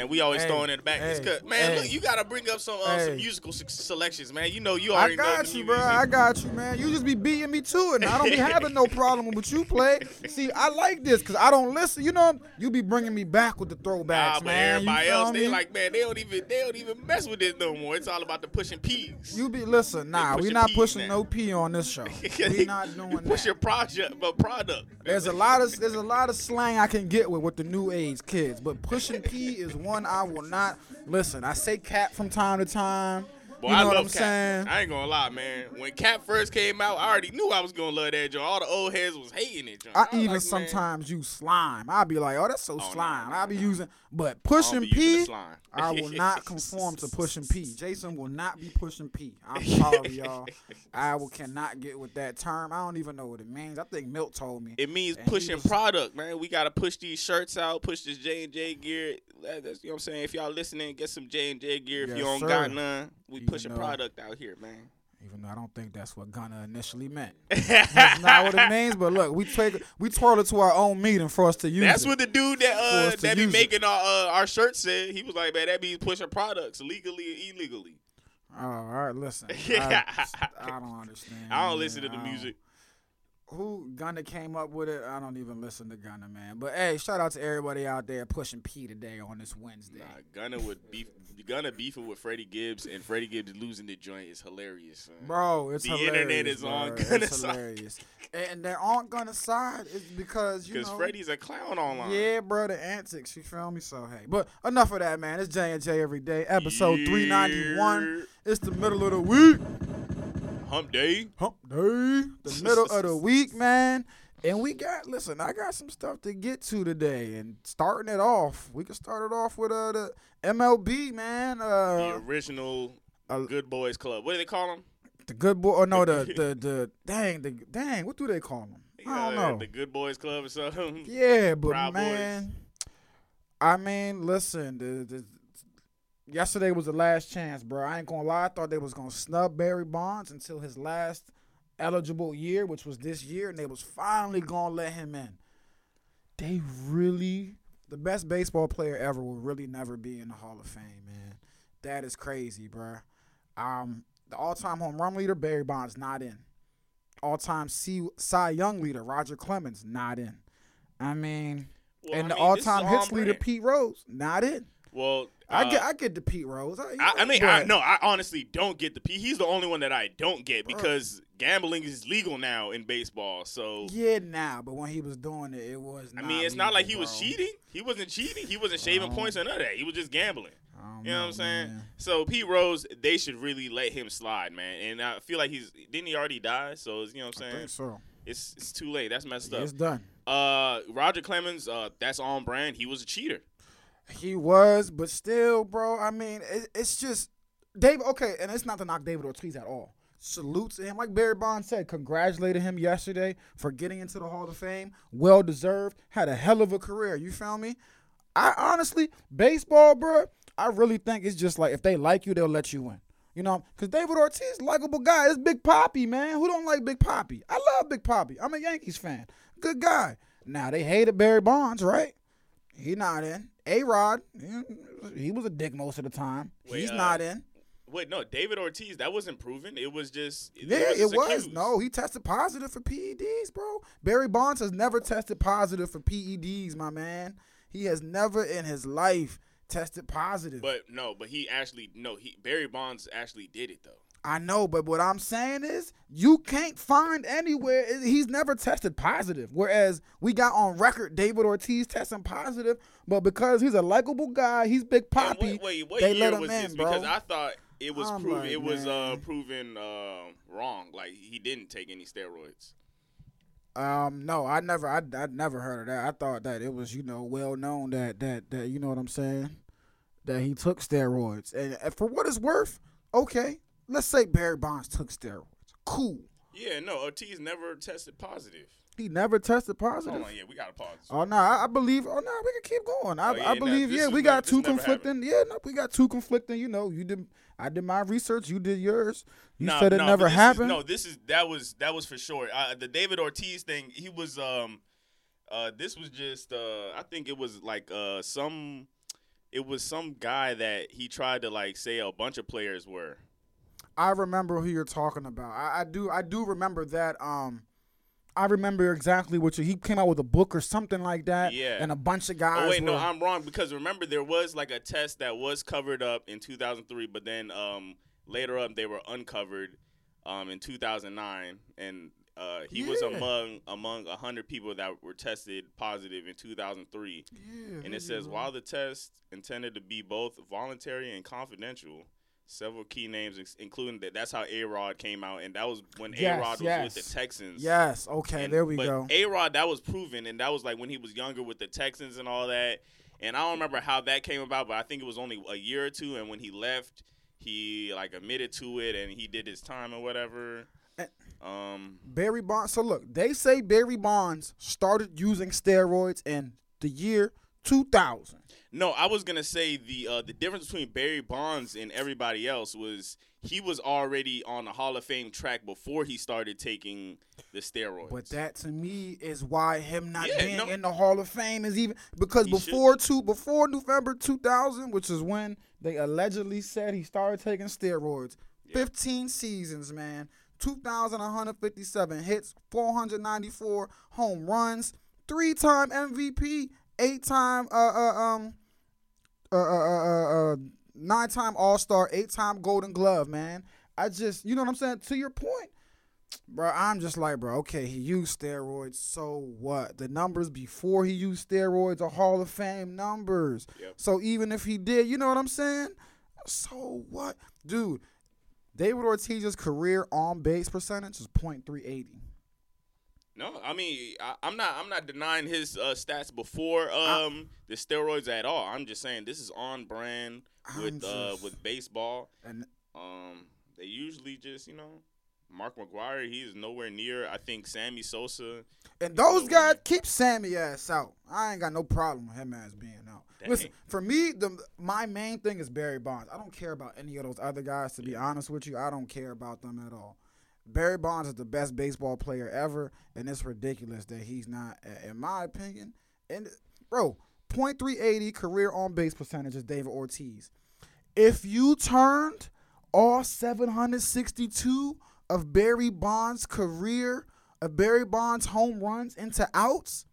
Man, we always Hey, throwing it in the back. Hey, good. Man, hey. look, you gotta bring up some uh, some musical se- selections, man. You know, you already know I got you, bro. music. I got you, man. You just be beating me to it. And I don't be having no problem with what you play. See, I like this because I don't listen. You know, you be bringing me back with the throwbacks, Nah, but man. everybody you else, they like, man, they don't even they don't even mess with this no more. It's all about the pushing P's. You be listen, nah, we not pushing now. no P on this show. we not doing you push that. your project, but product. There's a lot of there's a lot of slang I can get with with the new age kids, but pushing P is one I will not listen. I say cat from time to time. Boy, you know I what I'm Cap. saying? I ain't gonna lie, man. When Cap first came out, I already knew I was gonna love that joint. All the old heads was hating it, joint. I was even like, man, sometimes use slime. I'll be like, oh, that's so oh, no, slime. no, I'll be no. using, but I pushing P. I will not conform to pushing P. Jason will not be pushing P. I'm sorry, y'all. I will cannot get with that term. I don't even know what it means. I think Milt told me. It means pushing was- product, man. We gotta push these shirts out, push this J and J gear. That- That's, you know what I'm saying. If y'all listening, get some J and J gear. If you don't sir. got none, we pushing though- product out here, man. Even though I don't think that's what Gunna initially meant. That's not what it means. But look, we take we twirl it to our own meeting for us to use. That's it. what the dude that uh that be use it. making our uh, our shirt said. He was like, man, that means pushing products legally and illegally. Oh, all right, listen. I, I don't understand. I don't man. listen to the music. Who Gunna came up with it, I don't even listen to Gunna, man. But hey, shout out to everybody out there pushing P today on this Wednesday. Nah, Gunna would beef, Gunna beefing with Freddie Gibbs, and Freddie Gibbs losing the joint is hilarious. Son. Bro, it's The hilarious. internet is on bro. Gunna's It's side. hilarious. and they're on Gunna's side is because you Because know. Freddie's a clown online. Yeah, bro, the antics. You feel me? So hey, but enough of that, man. It's J and J every day, episode three ninety one. It's the middle of the week. Hump day. Hump day, the middle of the week, man. And we got listen, I got some stuff to get to today. And starting it off, we can start it off with uh the MLB, man. uh, The original uh, Good Boys Club. What do they call them? the good boy or no the the the dang the dang, what do they call them? I don't know. The Good Boys Club or something. Yeah, but Proud Boys. man, I mean, listen, the, the yesterday was the last chance, bro. I ain't gonna lie. I thought they was gonna snub Barry Bonds until his last eligible year, which was this year, and they was finally gonna let him in. They really, the best baseball player ever will really never be in the Hall of Fame, man. That is crazy, bro. Um, the all-time home run leader Barry Bonds not in. All-time C- Cy Young leader Roger Clemens not in. I mean, Well, and I the mean, is all-time hits leader. Pete Rose not in. Well, I uh, get I get the Pete Rose. I, I, I mean, I, no, I honestly don't get the Pete. He's the only one that I don't get because gambling is legal now in baseball. So Yeah, now, but when he was doing it, it was. I mean, it's not like he legal, was cheating. He wasn't cheating. He wasn't shaving Oh. points or none of that. He was just gambling. You know what I'm saying? man. So Pete Rose, they should really let him slide, man. And I feel like he's didn't he already die? So you know what I'm I saying? think so. It's it's too late. That's messed up. it's done. Uh, Roger Clemens, uh, that's on brand. He was a cheater. He was, but still, bro. I mean, it, it's just David. Okay, and it's not to knock David Ortiz at all. Salute to him, like Barry Bonds said. Congratulated him yesterday for getting into the Hall of Fame. Well deserved. Had a hell of a career. You found me? I honestly, baseball, bro. I really think it's just like if they like you, they'll let you in. You know, because David Ortiz, likable guy. It's Big Papi, man. Who don't like Big Papi? I love Big Papi. I'm a Yankees fan. Good guy. Now they hated Barry Bonds, right? He not in. A Rod, he was a dick most of the time. Wait, He's uh, not in. Wait, no, David Ortiz, that wasn't proven. It was just Yeah, just it was. accused. No, he tested positive for PEDs, bro. Barry Bonds has never tested positive for PEDs, my man. He has never in his life tested positive. But no, but he actually no, he Barry Bonds actually did it though. I know, but what I'm saying is you can't find anywhere he's never tested positive. Whereas we got on record David Ortiz testing positive, but because he's a likable guy, he's Big Papi. Wait, wait, what they year let him was in, this? bro. Because I thought it was I'm proven. like, it was uh proven uh, wrong. Like he didn't take any steroids. Um, no, I never, I, I never heard of that. I thought that it was, you know, well known that that that you know what I'm saying, that he took steroids, and, and for what it's worth, okay, let's say Barry Bonds took steroids. Cool. Yeah, no, Ortiz never tested positive. He never tested positive. Hold on, yeah, we gotta pause. Oh no, I, I believe. Oh no, we can keep going. I, Oh, yeah, I believe. this yeah, we got two conflicting. Yeah, no, we got two conflicting. You know, you did. I did my research. You did yours. You said it never this is- happened. no, this is that was that was for sure. Uh, the David Ortiz thing, he was um, uh, this was just uh, I think it was like uh some, it was some guy that he tried to like say a bunch of players were. I remember who you're talking about. I, I do. I do remember that. Um, I remember exactly what you. He came out with a book or something like that. Yeah. And a bunch of guys. Oh wait, no, I'm wrong because remember there was like a test that was covered up in 2003, but then um later up they were uncovered um in 2009, and uh he was Yeah. among among hundred people that were tested positive in 2003. Yeah, And it says while the test intended to be both voluntary and confidential, several key names, including that, that's how A Rod came out, and that was when Yes, A Rod was yes. with the Texans. Yes. Okay. And- there we but go. A Rod, that was proven, and that was like when he was younger with the Texans and all that. And I don't remember how that came about, but I think it was only a year or two. And when he left, he like admitted to it, and he did his time or whatever. Eh. Um, Barry Bonds. So look, they say Barry Bonds started using steroids in the year 2000. No, I was gonna say the uh, the difference between Barry Bonds and everybody else was he was already on the Hall of Fame track before he started taking the steroids. But that to me is why him not Yeah, being no. in the Hall of Fame is even because He before two before November 2000, which is when they allegedly said he started taking steroids. 15 seasons, man. 2,157 hits, 494 home runs, three-time MVP, eight-time uh uh um uh uh uh, uh, nine-time All-Star, eight-time Golden Glove, man. I just, you know what I'm saying? To your point, bro, I'm just like, bro, okay, he used steroids, so what? The numbers before he used steroids are Hall of Fame numbers. Yep. So even if he did, you know what I'm saying? So what? Dude, David Ortiz's career on base percentage is .380. No, I mean I, I'm not. I'm not denying his uh, stats before um, the steroids at all. I'm just saying this is on brand with I'm uh, with baseball. And Um, they usually just you know, Mark McGwire. He's nowhere near. I think Sammy Sosa. and those guys way. keep Sammy ass out. I ain't got no problem with him ass being out. Dang. Listen, for me, the my main thing is Barry Bonds. I don't care about any of those other guys. To be honest with you, I don't care about them at all. Barry Bonds is the best baseball player ever, and it's ridiculous that he's not, in my opinion. And bro, .380 career on base percentage is David Ortiz. If you turned all 762 of Barry Bonds' career, of Barry Bonds' home runs into outs,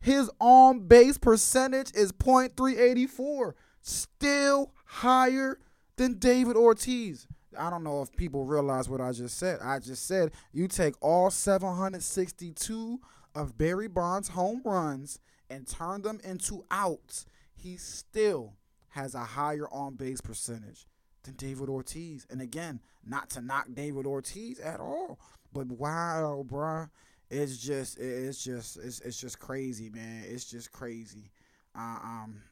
his on base percentage is .384, still higher than David Ortiz. I don't know if people realize what I just said. I just said you take all 762 of Barry Bonds' home runs and turn them into outs. He still has a higher on base percentage than David Ortiz. And again, not to knock David Ortiz at all, but wow, bruh, it's just it's just it's it's just crazy, man. It's just crazy. Uh, um,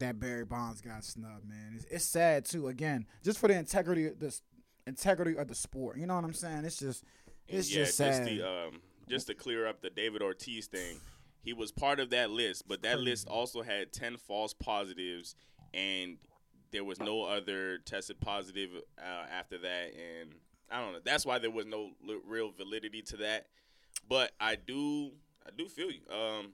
that Barry Bonds got snubbed, man. It's, it's sad too. Again, just for the integrity of the integrity of the sport. You know what I'm saying? It's just it's yeah, just sad. the um, just to clear up the David Ortiz thing. He was part of that list, but that list also had ten false positives, and there was no other tested positive uh, after that. And I don't know. That's why there was no l- real validity to that. But I do, I do feel you. Um,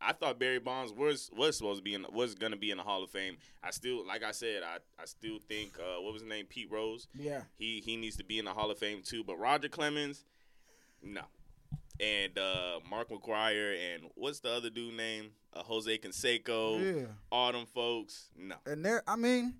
I thought Barry Bonds was was supposed to be in was gonna be in the Hall of Fame. I still, like I said, I I still think uh, what was his name, Pete Rose. yeah. He he needs to be in the Hall of Fame too. But Roger Clemens, no. And uh, Mark McGwire and what's the other dude name? Uh, Jose Canseco. Yeah. All them folks, no. And there, I mean,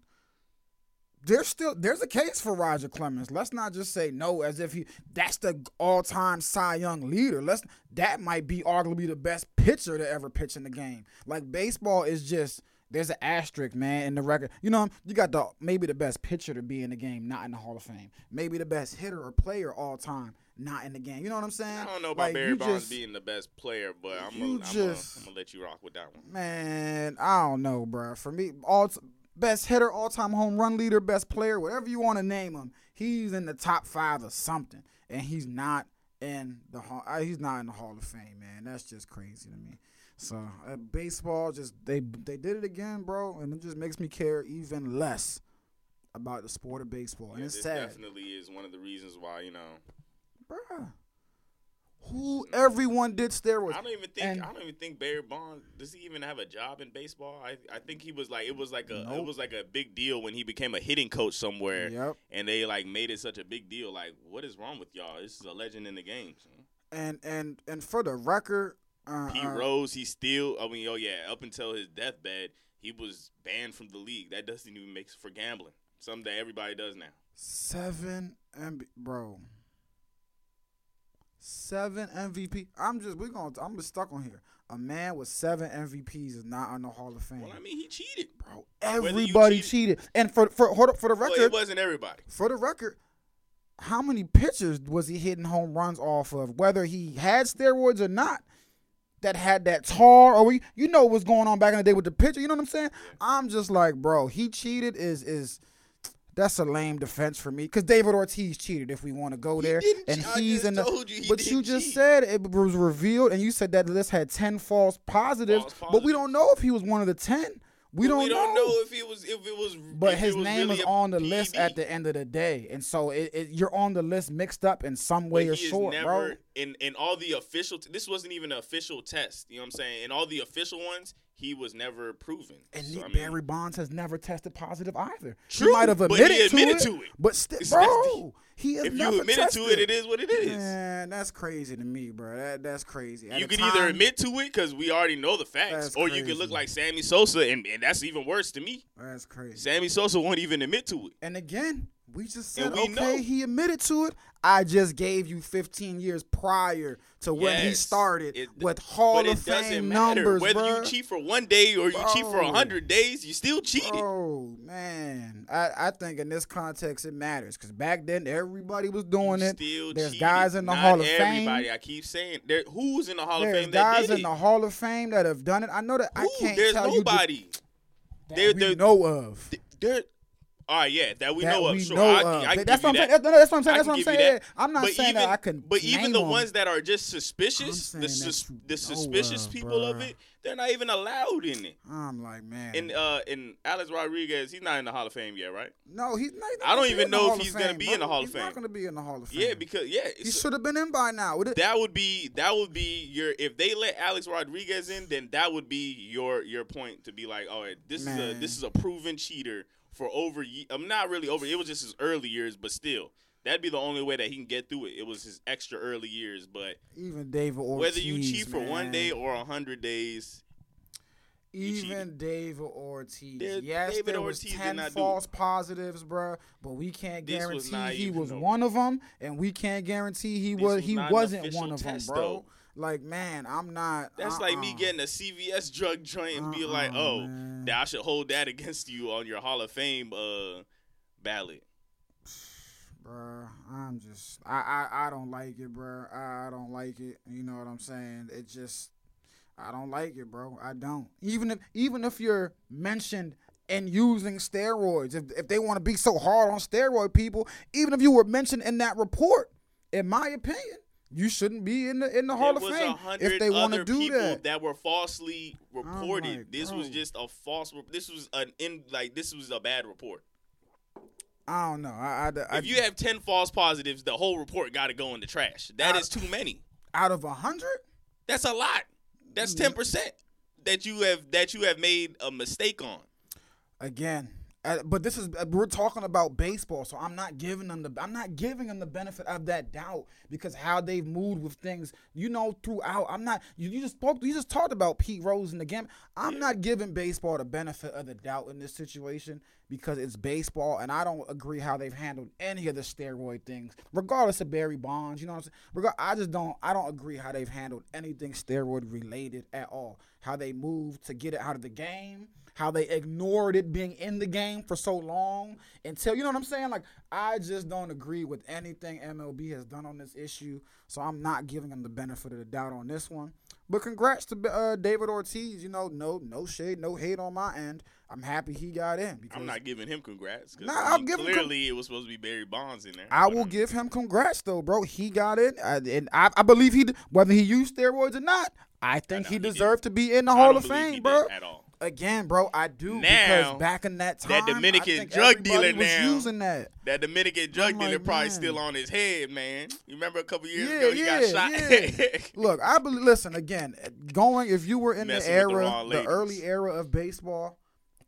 there's still there's a case for Roger Clemens. Let's not just say no as if he that's the all-time Cy Young leader. Let's that might be arguably the best pitcher to ever pitch in the game. Like baseball is just there's an asterisk, man, in the record. You know, you got the maybe the best pitcher to be in the game, not in the Hall of Fame. Maybe the best hitter or player all time, not in the game. You know what I'm saying? I don't know about Like, Barry Bonds just- being the best player, but I'm gonna, I'm, gonna, I'm gonna let you rock with that one. Man, I don't know, bro. For me, all t- best hitter, all time home run leader, best player, whatever you want to name him, he's in the top five or something, and he's not in the hall. uh, He's not in the Hall of Fame, man. That's just crazy to me. So uh, baseball, just they they did it again, bro, and it just makes me care even less about the sport of baseball. And Yeah, it's this sad, definitely is one of the reasons why you know. bruh. Who everyone did steroids. I don't even think And- I don't even think Barry Bonds does he even have a job in baseball? I I think he was like it was like a Nope. it was like a big deal when he became a hitting coach somewhere, Yep. and they like made it such a big deal. Like, what is wrong with y'all? This is a legend in the game. So. And and and for the record, uh, Pete uh, Rose, he still. I mean, oh yeah, up until his deathbed, he was banned from the league. That doesn't even make for gambling. Something that everybody does now. Seven MB, bro. Seven MVP. I'm just we're going. to I'm just stuck on here. A man with seven MVPs is not on the Hall of Fame, Well, I mean, he cheated. bro. Everybody cheated- cheated. And for for hold up for the Well, record, it wasn't everybody. for the record, how many pitchers was he hitting home runs off of? Whether he had steroids or not, that had that tar or we, you know what's going on back in the day with the pitcher. You know what I'm saying? I'm just like, bro, he cheated. Is is that's a lame defense for me because David Ortiz cheated. If we want to go there, didn't and he's in the. you but you just cheat. said it was revealed, and you said that the list had ten false positives, False but we don't know if he was one of the ten. We don't, we don't know if it was if it was. but his was name really is on the list at the end of the day, and so it, it, you're on the list mixed up in some way or sort, bro. in in all the official. This wasn't even an official test. You know what I'm saying? In all the official ones, he was never proven. And So, Nick I mean, Barry Bonds has never tested positive either. True, he might have but admitted, he admitted to, to it, it. but still, bro, he if you admitted tested. to it, it is what it is. Man, that's crazy to me, bro. That that's crazy. At you the could either admit to it because we already know the facts, or you could crazy. look like Sammy Sosa, and, and that's even worse to me. That's crazy. Sammy Sosa won't even admit to it. And again, we just said we okay, know. he admitted to it. I just gave you 15 years prior to when he started it- with Hall of doesn't Fame matter numbers, whether bro. you cheat for one day or you cheat for a hundred days. You still cheated. Oh man, I, I think in this context it matters because back then everybody was doing You it. still There's cheated. guys in the Not Hall of everybody. Fame. Everybody, I keep saying there. Who's in the Hall of There's Fame that guys in the Hall of Fame that have done it. I know that I can't There's tell you nobody. There- that we there- know of. There. All right, yeah, that we that know of. we Sure, know I, of. I can that's give what that. saying. That's, that's what I'm saying. That's what I'm saying. that. I'm not but saying even, that I can. But even the them. ones that are just suspicious, the sus- the suspicious of, people of it, they're not even allowed in it. I'm like, man. And uh, and Alex Rodriguez, he's not in the Hall of Fame yet, right? no, he's not. he's not I don't even know if he's gonna be bro. in the Hall of Fame. He's not to be in the Hall of Fame. Yeah, because yeah, he should have been in by now. That would be that would be your if they let Alex Rodriguez in, then that would be your your point to be like, oh, this is a this is a proven cheater for over. I'm not really over. It was just his early years, but still, that'd be the only way that he can get through it. It was his extra early years, but Even David Ortiz. whether you cheat for one day or a hundred days, Even David Ortiz. There- yes, David there was Ortiz did ten false positives, bro. but we can't This guarantee not he was one of them, and we can't guarantee he This was was he wasn't one of them, bro. though. Like, man, I'm not. that's like me uh-uh. getting a CVS drug joint and be like, Uh-uh, oh, man. that I should hold that against you on your Hall of Fame uh ballot. Bruh, I'm just I, I I don't like it, bruh. I, I don't like it. You know what I'm saying? It just I don't like it, bro. I don't. Even if even if you're mentioned and using steroids, if if they want to be so hard on steroid people, even if you were mentioned in that report, in my opinion, you shouldn't be in the in the Hall of Fame if they want to do that. that. were falsely reported. like, this was just a false. This was an in like this was a bad report. I don't know. I, I, I If you have ten false positives, the whole report got to go in the trash. That I- is too many. out of a hundred, That's a lot. That's Mm-hmm. ten percent that you have that you have made a mistake on. again. Uh, but this is uh, we're talking about baseball, so I'm not giving them the I'm not giving them the benefit of that doubt because how they've moved with things, you know, throughout. I'm not you, you just spoke you just talked about Pete Rose in the game. I'm not giving baseball the benefit of the doubt in this situation because it's baseball, and I don't agree how they've handled any of the steroid things, regardless of Barry Bonds. You know what I'm saying? I just don't I don't agree how they've handled anything steroid related at all. How they moved to get it out of the game how they ignored it being in the game for so long until you know what I'm saying. Like I just don't agree with anything MLB has done on this issue, so I'm not giving them the benefit of the doubt on this one. But congrats to uh, David Ortiz. You know, no no shade, no hate on my end. I'm happy he got in because I'm not giving him congrats. Nah, I I'll mean, give him con- clearly it was supposed to be Barry Bonds in there. I will um, give him congrats though, bro. He got in, I, and I, I believe he whether he used steroids or not. I think no, he he deserved to be in the I Hall of he Fame, bro. At all. Again, bro, I do Now, because back in that time, that Dominican I think drug dealer now- using that. That Dominican drug I'm dealer like, probably man. still on his head, man. You remember a couple years Yeah, ago he yeah, got shot. yeah. Look, I believe. Listen again. Going if you were in the Messing the era, wrong the, early era of baseball,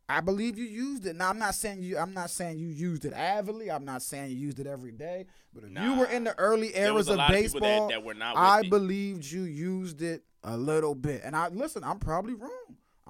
I believe you used it. Now I'm not saying you. I'm not saying you used it avidly. I'm not saying you used it every day. But if you were in the early eras of lot of that- baseball, that were not I it. believed you used it a little bit. And I listen. I'm probably wrong.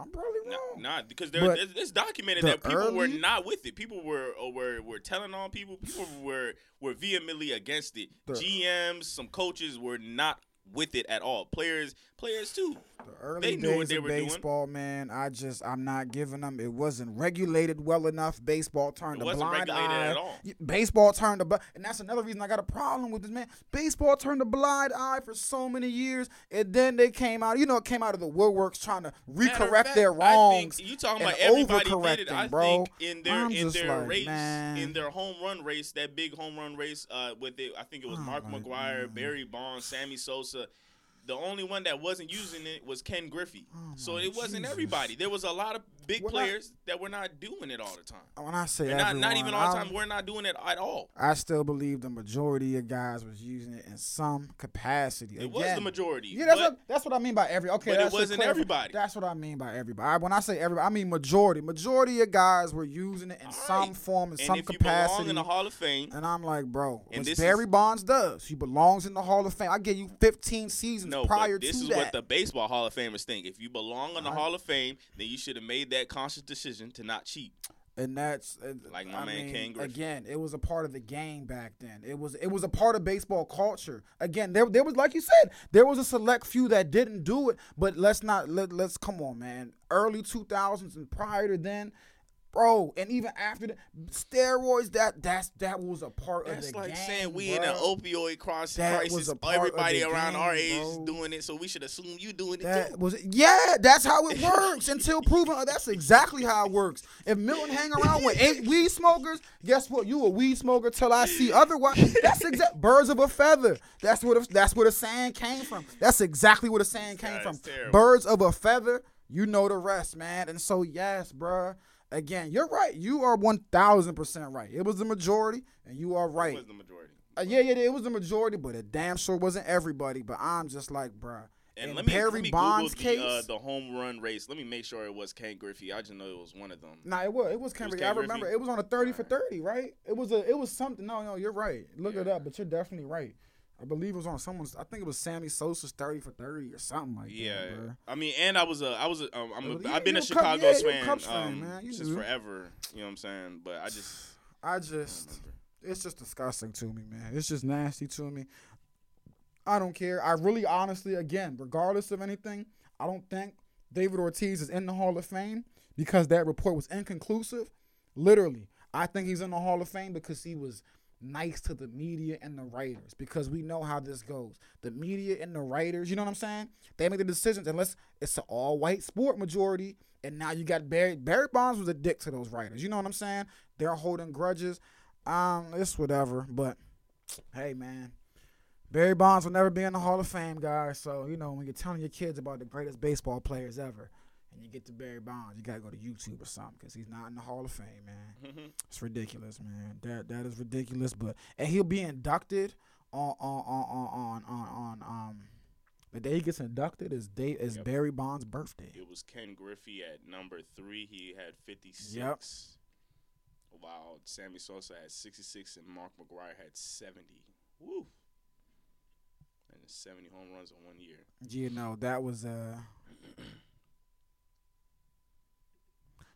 I'm probably Nah, wrong. nah, because there, it's, it's documented that people were not with it. People were or were were telling on people. People were were vehemently against it. The- GMs, some coaches were not with it at all. Players, players too. The early They knew days they of were doing. baseball, man. I just I'm not giving them. It wasn't regulated well enough. Baseball turned It a blind regulated eye. at all. Baseball turned a bu- and that's another reason I got a problem with this man. Baseball turned a blind eye for so many years, and then they came out. You know, it came out of the woodworks trying to recorrect fact, their wrongs. you talking about everybody did it. overcorrecting, I bro. think in their I'm in their like, race, man. in their home run race, that big home run race, uh, with it, I think it was Oh, Mark McGwire, God. Barry Bonds, Sammy Sosa. The only one that wasn't using it was Ken Griffey. Oh so Oh, my it wasn't Jesus. everybody. There was a lot of big We're not- players that were not doing it all the time. when I say And not, everyone, not even all the I'm- time. We're not doing it at all. I still believe the majority of guys was using it in some capacity. It was the majority. Yeah, that's but what that's what I mean by every. Okay, but it wasn't everybody. That's what I mean by everybody. When I say everybody, I mean majority. Majority of guys were using it in All some right. form, in and some if you capacity. belong in the Hall of Fame, and I'm like, bro, And this Barry is- Bonds does. He belongs in the Hall of Fame. I give you 15 seasons no, prior but this to is that. what the baseball Hall of Famers think. If you belong in the Hall of Fame, then you should have made that conscious decision to not cheat. and that's Like my I man mean, Ken. Again, it was a part of the game back then. It was it was a part of baseball culture. Again, there there was like you said, there was a select few that didn't do it. But let's not let let's come on, man. Early two thousands and prior to then, bro, and even after the steroids, that that's that was a part That's of the like game. saying we in an opioid crisis. That was crisis. a part of Everybody the around our age is bro. doing it, so we should assume you doing it That too. was yeah. That's how it works until proven. Uh, that's exactly how it works. If Milton hang around with eight weed smokers, guess what? You a weed smoker till I see otherwise. That's exact. Birds of a feather. That's what. That's where the saying came from. That's exactly where the saying came from. Birds of a feather. You know the rest, man. And so yes, bruh. Again, you're right. You are one thousand percent right. It was the majority, and you are right. It was the majority. Uh, yeah, yeah, it was the majority, but it damn sure wasn't everybody. But I'm just like, bruh. And in let me, Barry let me Bonds' Google the, uh, the home run race. Let me make sure it was Ken Griffey. I just know it was one of them. Nah, it was. It was Ken was Griffey. Ken I remember. Griffey? It was on a thirty for thirty, right? It was a. It was something. No, no, you're right. Look it up, but you're definitely right. I believe it was on someone's. I think it was Sammy Sosa's thirty for thirty or something like Yeah, that, bro. I mean, and I was a, I was, a, um, I'm, a, yeah, I've been a Chicago yeah, fan, Cubs fan, um, man. You since do. forever. You know what I'm saying? But I just, I just, it's just disgusting to me, man. It's just nasty to me. I don't care. I really, honestly, again, regardless of anything, I don't think David Ortiz is in the Hall of Fame because that report was inconclusive. Literally, I think he's in the Hall of Fame because he was nice to the media and the writers because we know how this goes. The media and the writers, you know what I'm saying? They make the decisions unless it's an all white sport majority. And now you got Barry. Barry Bonds was a dick to those writers. You know what I'm saying? They're holding grudges. Um, it's whatever. But hey, man, Barry Bonds will never be in the Hall of Fame, guys. So you know when you're telling your kids about the greatest baseball players ever, and you get to Barry Bonds, you gotta go to YouTube or something because he's not in the Hall of Fame, man. It's ridiculous, man. That that is ridiculous. But and he'll be inducted on on on on on, on um the day he gets inducted is day is Yep. Barry Bonds' birthday. it was Ken Griffey at number three. He had 56. Yep. While Sammy Sosa had 66 and Mark McGwire had 70. Woo. And 70 home runs in one year. You know that was uh.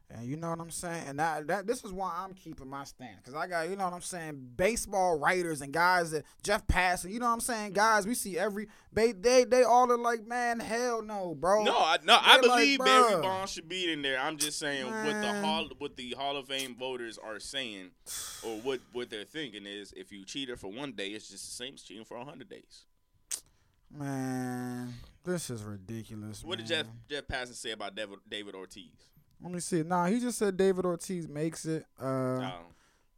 And you know what I'm saying? And that, that this is why I'm keeping my stance. Cause I got, you know what I'm saying, baseball writers and guys that Jeff Passan, you know what I'm saying? Guys, we see every they they they all are like, man, hell no, bro. No, I, no, I They're like, believe Barry. Bonds should be in there. I'm just saying what the hall, what the Hall of Fame voters are saying, or what what they're thinking is, if you cheated for one day, it's just the same as cheating for hundred days. Man, this is ridiculous. What did. Jeff Jeff Passan say about David Ortiz? Let me see. Nah, he just said David Ortiz makes it. Uh, Um,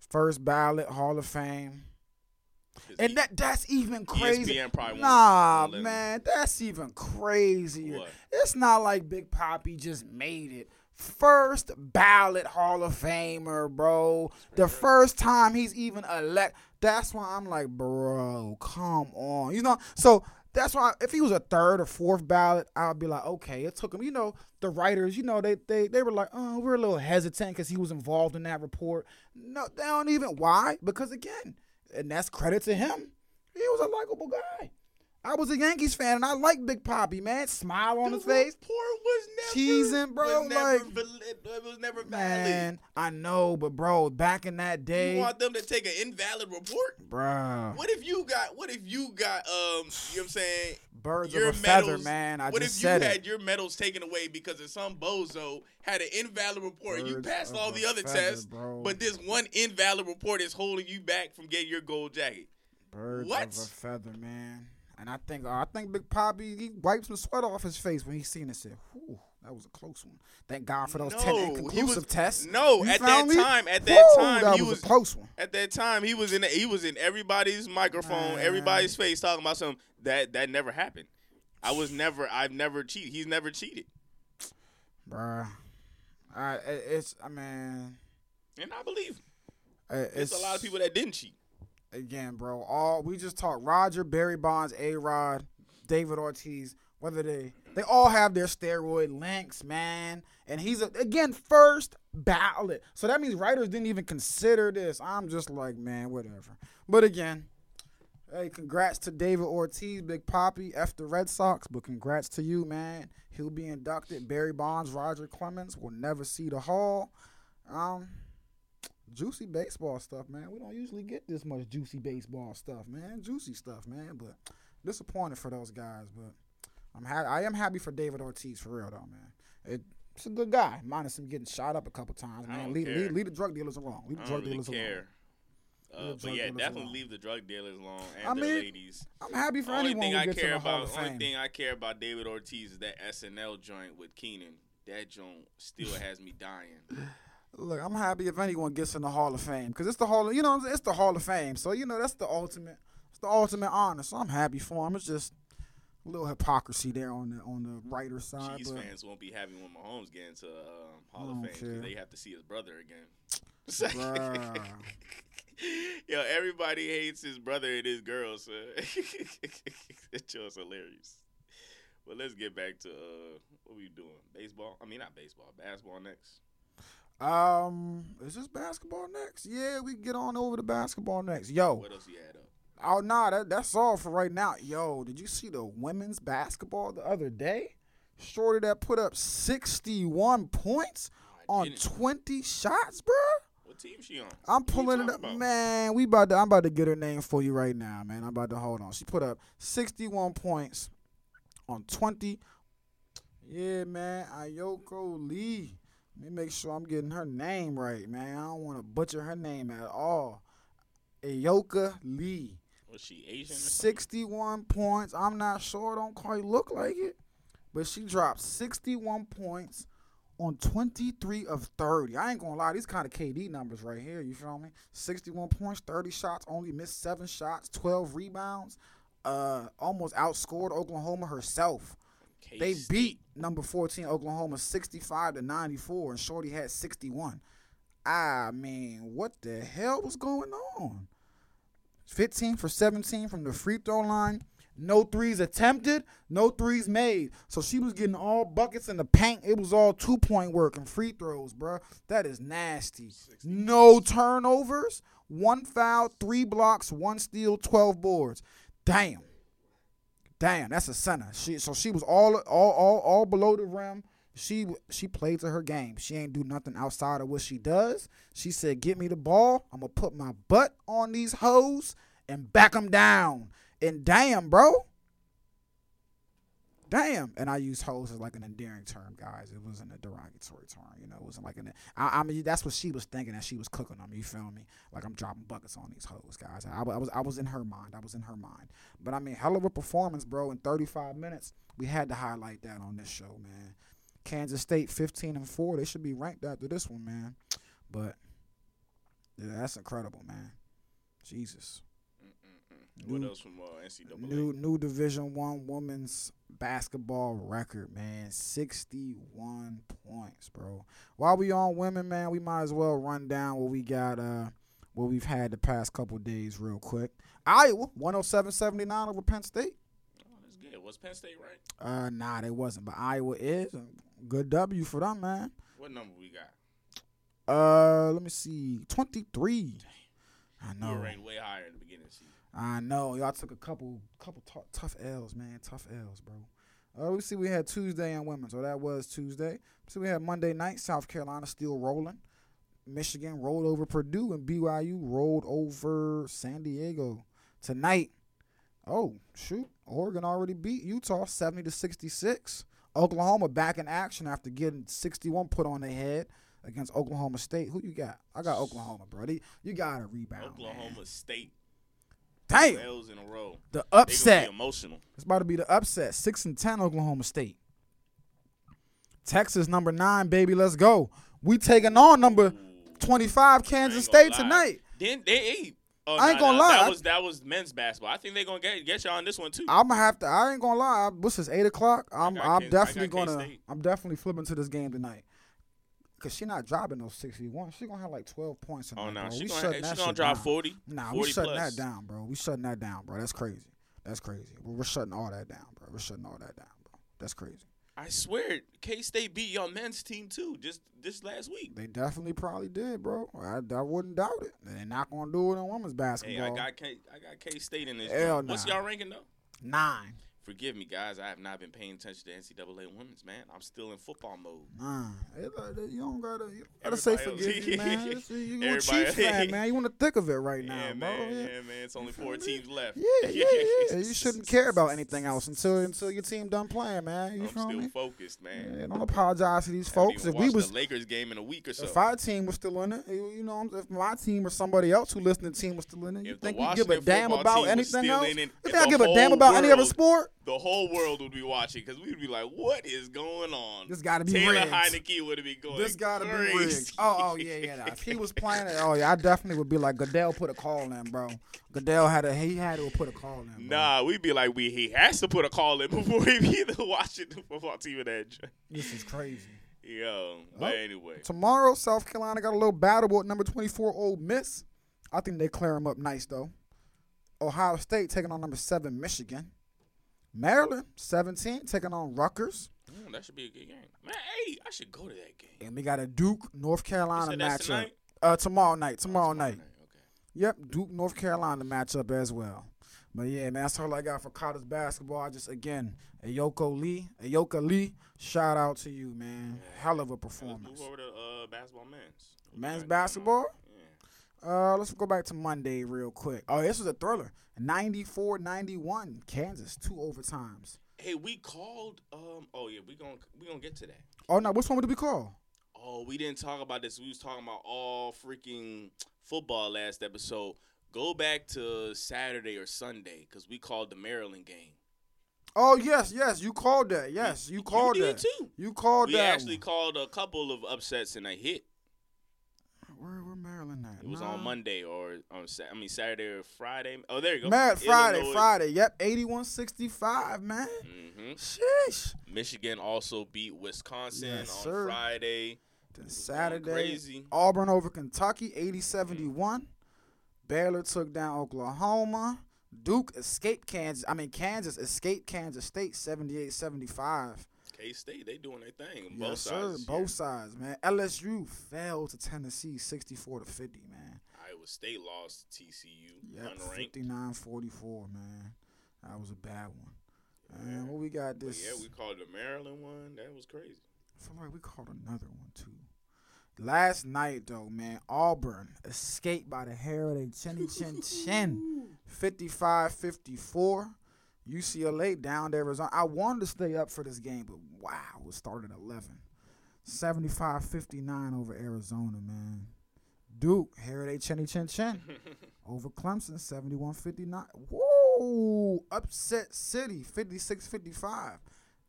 first ballot Hall of Fame. And he- that that's even crazy. Nah, man, that's even crazier. What? It's not like Big Papi just made it. First ballot Hall of Famer, bro. The first time he's even elect. That's why I'm like, bro, come on. You know, so that's why if he was a third or fourth ballot, I'd be like, okay, it took him. You know, the writers, you know, they they they were like, oh, we're a little hesitant because he was involved in that report. No, they don't even. Why? Because again, and that's credit to him. He was a likable guy. I was a Yankees fan and I like Big Papi, man. Smile on The his face. report was never Cheesing, bro, Was never, like- it was never valid. Man, I know, but bro, back in that day, You want them to take an invalid report? bro, What if you got? What if you got? Um, you know what I'm saying? birds your of a feather, medals- man. I what if you had it. your medals taken away because of some bozo had an invalid report? and you passed all the other feather, tests, bro. but this one invalid report is holding you back from getting your gold jacket. Birds What? of a feather, man. And I think I think Big Papi he wiped some sweat off his face when he seen it. Said, "Whew, that was a close one." Thank God for those ten No, he inconclusive was- tests. no, You at that me? time- at that time, that he was, was- a close one. At that time, he was in he was in everybody's microphone, Man. everybody's face, talking about something that that never happened. I was never, I've never cheated. He's never cheated, Bruh. I, it's I mean, and I believe it- there's it's a lot of people that didn't cheat. Again, bro. All we just talked Roger, Barry Bonds, A Rod, David Ortiz. Whether they they all have their steroid links, man. And he's a, again first ballot. So that means writers didn't even consider this. I'm just like, man, whatever. But again, hey, congrats to David Ortiz, Big Papi, F the Red Sox. But congrats to you, man. He'll be inducted. Barry Bonds, Roger Clemens will never see the hall. Um, juicy baseball stuff, man. We don't usually get this much juicy baseball stuff, man. Juicy stuff, man. But disappointed for those guys. But I'm ha- I am happy for David Ortiz for real though, man. It, it's a good guy, minus him getting shot up a couple times, man. Leave, leave, the drug dealers alone. Leave the drug really dealers alone. care. Uh, Leave but yeah, definitely alone. leave the drug dealers alone and I the mean, ladies. I'm happy for The only anyone thing who I gets care the about, of only thing I care about David Ortiz is that SNL joint with Keenan. That joint still has me dying. Look, I'm happy if anyone gets in the Hall of Fame because it's the Hall. Of, you know, what I'm saying? it's the Hall of Fame. So you know that's the ultimate. It's the ultimate honor. So I'm happy for him. It's just a little hypocrisy there on the on the writer side. Chiefs fans won't be happy when Mahomes get into um, Hall of Fame because they have to see his brother again. Yo, everybody hates his brother and his girl, so it's just hilarious. But let's get back to uh, what we doing? Baseball? I mean, not baseball. Basketball next. Um, is this basketball next? Yeah, we can get on over to basketball next. Yo, What else you had up? oh nah, that, that's all for right now. Yo, did you see the women's basketball the other day? Shorty that put up 61 points on 20 shots, bro. What team she on? I'm What pulling it up, about? man. We about to, I'm about to get her name for you right now, man. I'm about to hold on. She put up 61 points on 20. Yeah, man. Ayoko Lee. Let me make sure I'm getting her name right, man. I don't want to butcher her name at all. Ayoka Lee. Was she Asian? Or 61 points. I'm not sure. Don't quite look like it. But she dropped 61 points on 23 of 30. I ain't gonna lie, these kind of KD numbers right here. You feel me? 61 points, 30 shots, only missed seven shots, 12 rebounds. Uh, almost outscored Oklahoma herself. They K-State. beat number 14 Oklahoma 65 to 94, and Shorty had 61. Ah, I mean, what the hell was going on? 15 for 17 from the free throw line. No threes attempted, no threes made. So she was getting all buckets in the paint. It was all two point work and free throws, bruh. That is nasty. No turnovers, one foul, three blocks, one steal, 12 boards. Damn. Damn, that's a center. She so she was all all all all below the rim. She she played to her game. She ain't do nothing outside of what she does. She said, "Get me the ball. I'm gonna put my butt on these hoes and back them down." And damn, bro, Damn, and I use hoes as like an endearing term, guys. It wasn't a derogatory term, you know. It wasn't like an. I, I mean, that's what she was thinking as she was cooking them. You feel me? Like I'm dropping buckets on these hoes, guys. I, I was, I was in her mind. I was in her mind. But I mean, hell of a performance, bro. In 35 minutes, we had to highlight that on this show, man. Kansas State 15 and four. They should be ranked after this one, man. But yeah, that's incredible, man. Jesus. What New- else from uh, NCAA? New new Division One women's basketball record, man. Sixty one points, bro. While we on women, man, we might as well run down what we got uh what we've had the past couple days real quick. Iowa, 107-79 over Penn State. Oh, that's good. Was Penn State right? Uh nah, they wasn't, but Iowa is. Good W for them, man. What number we got? Uh let me see. 23. I We know. were ranked way higher in the beginning of the season. I know y'all took a couple couple tou- tough L's, man. Tough L's, bro. Uh, we see we had Tuesday and women, so that was Tuesday. So we had Monday night, South Carolina still rolling. Michigan rolled over Purdue and BYU rolled over San Diego. Tonight, oh shoot, Oregon already beat Utah seventy to sixty six. Oklahoma back in action after getting sixty one put on their head against Oklahoma State. Who you got? I got Oklahoma, bro. You got a rebound. man. Oklahoma State Damn, L's in a row. the upset. emotional. It's about to be the upset. Six and ten, Oklahoma State. Texas number nine, baby. Let's go. We taking on number twenty five, Kansas State lie. tonight. Then they ate. Oh, I ain't nah, gonna nah, lie. That was that was men's basketball. I think they're gonna get get y'all on this one too. I'm gonna have to. I ain't gonna lie. What's this? Eight o'clock. I'm. I'm definitely gonna. I'm definitely flipping to this game tonight. Cause she not dropping those sixty one. She gonna have like twelve points in oh no, bro. she we gonna she gonna drop down. forty. Nah, we shutting plus. that down, bro. We shutting that down, bro. That's crazy. That's crazy. We're, shutting all that down, bro. We're shutting all that down, bro. That's crazy. I swear, K State beat your men's team too, just this last week. They definitely probably did, bro. I, I wouldn't doubt it. They're not gonna do it in women's Hey, basketball. I got K I got K State in this. Hell joint. What's y'all ranking though? nine. Forgive me, guys. I have not been paying attention to NCAA women's. Man, I'm still in football mode. Nah, you don't gotta, you don't gotta say Everybody forgive you, man. It's- You you a Everybody- Chiefs fan, man. You in the thick of it right now, yeah, bro. man. yeah. Yeah, man. It's only four me? teams left. Yeah, yeah, yeah. You shouldn't care about anything else until until your team done playing, man. You I'm still me? focused, man. Yeah, don't apologize to these folks. If we was the Lakers game in a week or so. If our team was still in it, you know, if my team or somebody else who listening to team was still in it, you If the think we give a damn about anything else? You if think I give a damn about any other sport? The whole world would be watching because we'd be like, "What is going on?" This gotta be Taylor rigged. Heinicke would be going. This gotta be crazy. rigged. Oh, oh yeah, yeah. Nah. If he was playing it, oh yeah, I definitely would be like Goodell put a call in, bro. Goodell had a he had to put a call in. Bro. Nah, we'd be like, we he has to put a call in before he be the Washington football team in that. this is crazy. Yo, but Oh. anyway, Tomorrow, South Carolina got a little battle with number twenty four Ole Miss. I think they clear him up nice though. Ohio State taking on number seven Michigan. Maryland seventeen taking on Rutgers. mm, that should be a good game. Man, hey, I should go to that game. And we got a Duke North Carolina matchup. tonight? Uh, tomorrow night. Tomorrow, Tomorrow night. Okay. Yep, Duke North Carolina matchup as well. But yeah, man, that's all I got for college basketball. I just again, Ayoko Lee, Ayoka Lee, shout out to you, man. Hell of a Let's performance. move over to uh, basketball men's. Men's got going on? basketball? Uh, let's go back to Monday real quick. Oh, this was a thriller. 94-91, Kansas, two overtimes. Hey, we called. Um. Oh yeah, we gonna we gonna get to that. Oh no, which one would we call? Oh, we didn't talk about this. We was talking about all freaking football last episode. Go back to Saturday or Sunday because we called the Maryland game. Oh yes, yes, you called that. Yes, you called that. you did that. too. You called We that. actually one. called a couple of upsets and a hit. Where, where Maryland at? It was on Monday or on Sa- I mean Saturday or Friday. Oh, there you go. Mad Friday, Illinois- Friday. Yep, 81-65, man. Mhm. Sheesh. Michigan also beat Wisconsin Yes, on sir. Friday. Then Saturday, crazy. Auburn over Kentucky, 80-71. Baylor took down Oklahoma. Duke escaped Kansas. I mean, Kansas escaped Kansas State, 78-75. K State, they doing their thing. on Yes, both sir. sides. this Both sides, man. LSU fell to Tennessee, 64 to 50, man. Iowa State lost to TCU. Yep, 59-44, man. That was a bad one. And what we got But this? yeah, we called the Maryland one. That was crazy. I feel like we called another one too. Last night though, man, Auburn escaped by the hair of their chinny chin chin. 55-54. UCLA down to Arizona. I wanted to stay up for this game, but wow, it started at 11. 75-59 over Arizona, man. Duke, here they chinny chin chin. over Clemson, 71-59. Whoa! Upset City, 56-55.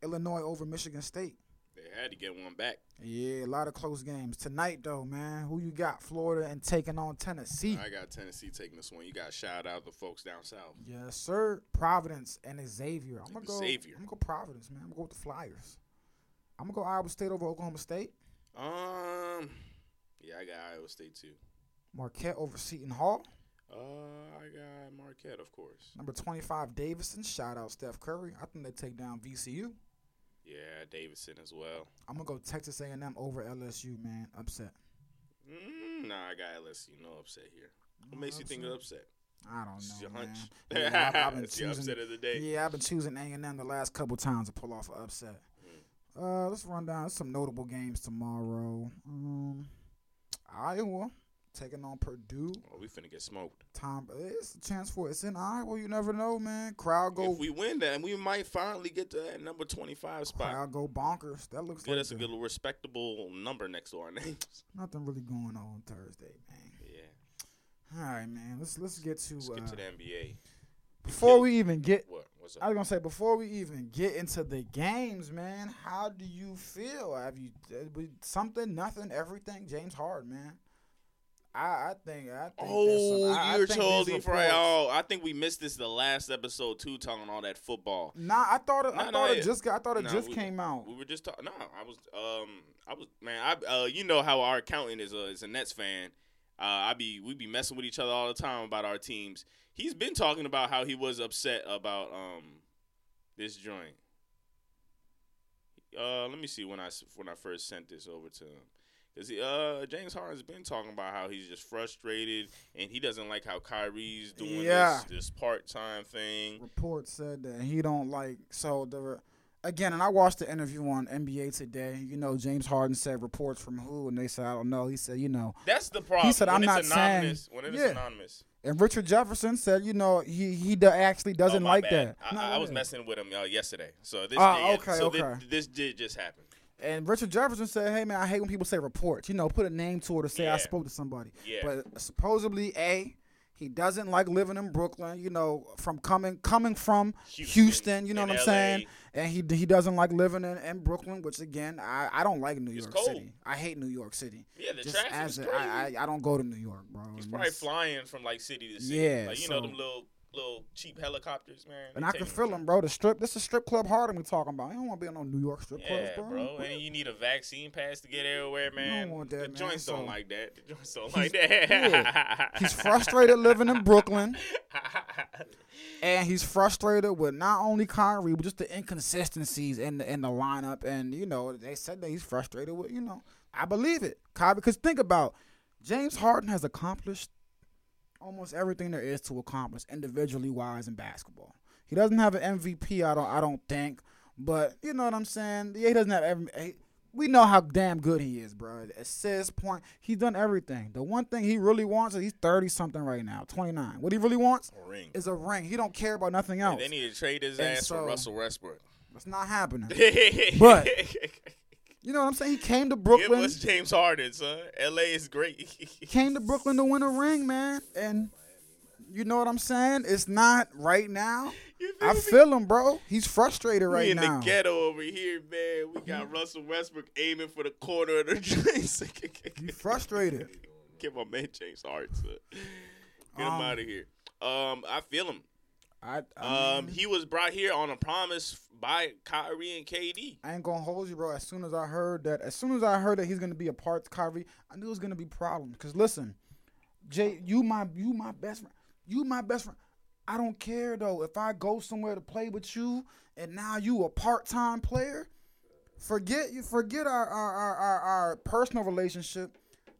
Illinois over Michigan State. They had to get one back. Yeah, a lot of close games. Tonight, though, man, who you got? Florida and taking on Tennessee. I got Tennessee taking this one. You got to shout out the folks down south. Yes, sir. Providence and Xavier. I'm gonna go. Xavier. I'm gonna go Providence, man. I'm gonna go with the Flyers. I'm gonna go Iowa State over Oklahoma State. Um, yeah, I got Iowa State too. Marquette over Seton Hall. Uh, I got Marquette, of course. Number 25 Davidson. Shout out Steph Curry. I think they take down VCU. Yeah, Davidson as well. I'm gonna go Texas A&M over LSU, man. Upset. Mm, nah, I got LSU. No upset here. What makes you think of upset? I don't know, your man. hunch. Yeah, I've, I've been choosing. upset of the day. Yeah, I've been choosing A&M the last couple times to pull off an upset. Mm. Uh, let's run down some notable games tomorrow. Um, Iowa taking on Purdue. Oh, we finna get smoked. Tom, it's a chance for it. It's in Iowa. You never know, man. Crowd go, If we win that, we might finally get to that number twenty-five spot. crowd go bonkers. That looks Good. like us a good respectable number next to our names. nothing really going on Thursday, man. Yeah. All right, man. Let's let's get to, Let's uh, get to the NBA. before we even get. What? What's I was gonna say before we even get into the games, man. How do you feel? Have you uh, something, nothing, everything? James Harden, man. I I think I think. Oh, I- I you're think these totally right. Oh, I think we missed this the last episode too, talking all that football. Nah, I thought it. I Nah, thought nah, it yeah. just. got- I thought it Nah, just we- came out. We were just talking. No, I was. Um, I was. Man, I. Uh, you know how our accountant is a is a Nets fan. Uh, I be we be messing with each other all the time about our teams. He's been talking about how he was upset about um this joint. Uh, let me see when I when I first sent this over to him. Cause he, uh, James Harden's been talking about how he's just frustrated and he doesn't like how Kyrie's doing Yeah. this this part time thing. Report said that he don't like. So the again, and I watched the interview on NBA today. You know, James Harden said reports from who, and they said I don't know. He said, you know, That's the problem. He said, "I'm it's not saying- when it is Yeah. anonymous. and Richard Jefferson said, you know, he he actually doesn't Oh, like bad. that. I, No, I was messing with him uh, yesterday, so this. Ah, did, okay, so okay. this did just happen. And Richard Jefferson said, "Hey man, I hate when people say reports. You know, put a name to it or say I spoke to somebody. Yeah. But supposedly, a he doesn't like living in Brooklyn. You know, from coming coming from Houston. Houston you know what I'm LA. saying? And he he doesn't like living in, in Brooklyn, which again, I, I don't like New It's York cold. City. I hate New York City. Yeah, the Just traffic as is crazy. I, I I don't go to New York, bro. He's probably flying from like city to city. Yeah, like you know them little little cheap helicopters, man. And I can feel him, bro. The strip, this is strip club Harden we talking about. You don't want to be on no New York strip clubs, bro. bro. And you need a vaccine pass to get everywhere, man. You don't want that, the man. joints don't like that. The joints don't like that. He's frustrated living in Brooklyn. And he's frustrated with not only Kyrie, but just the inconsistencies in the in the lineup. And you know, they said that he's frustrated with. You know, I believe it, Kyrie. Because think about James Harden has accomplished almost everything there is to accomplish individually wise in basketball. He doesn't have an MVP. I don't. I don't think. But you know what I'm saying. Yeah, he doesn't have every. he- we know how damn good he is, bro. Assist, point. He's done everything. The one thing he really wants is he's 30 something right now, 29. What he really wants a ring. is a ring. He don't care about nothing else. They need to trade his And ass so- for Russell Westbrook. That's not happening. But- You know what I'm saying? He came to Give Brooklyn. us James Harden, son. LA is great. He came to Brooklyn to win a ring, man. And you know what I'm saying? It's not right now. You I me? feel him, bro. He's frustrated right We in now. In the ghetto over here, man. We got Russell Westbrook aiming for the corner of the joints. He's frustrated. Get my man James Harden. son. Get him Um, out of here. Um, I feel him. I, I, Um, mean, he was brought here on a promise by Kyrie and KD. I ain't gonna hold you, bro. As soon as I heard that, as soon as I heard that he's gonna be a part of Kyrie, I knew it was gonna be problems. Cause listen, Jay, you my you my best friend. You my best friend. I don't care though. If I go somewhere to play with you and now you a part time player, forget you forget our our, our our our personal relationship.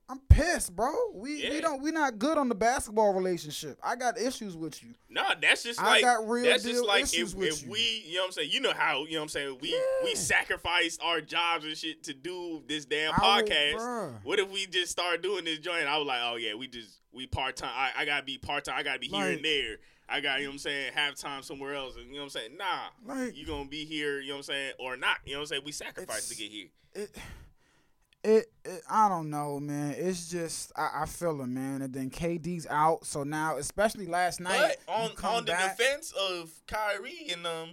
I'm pissed, bro. We we don't we not good on the basketball relationship. I got issues with you. No, that's just I like got real that's deal just like issues if, with if you. we, you know what I'm saying. You know how you know what I'm saying. We we sacrificed our jobs and shit to do this damn podcast. what if we just start doing this joint? I was like, oh yeah, we just we part time. I, I gotta be part time. I gotta be here and there. I got, you know what I'm saying, halftime somewhere else. And you know what I'm saying? Nah. Like- you gonna be here, you know what I'm saying, or not. You know what I'm saying? We sacrificed to get here. it, it, it I don't know, man. It's just I, I feel it, man. And then KD's out, so now, especially last night, But on on the defense of Kyrie and um,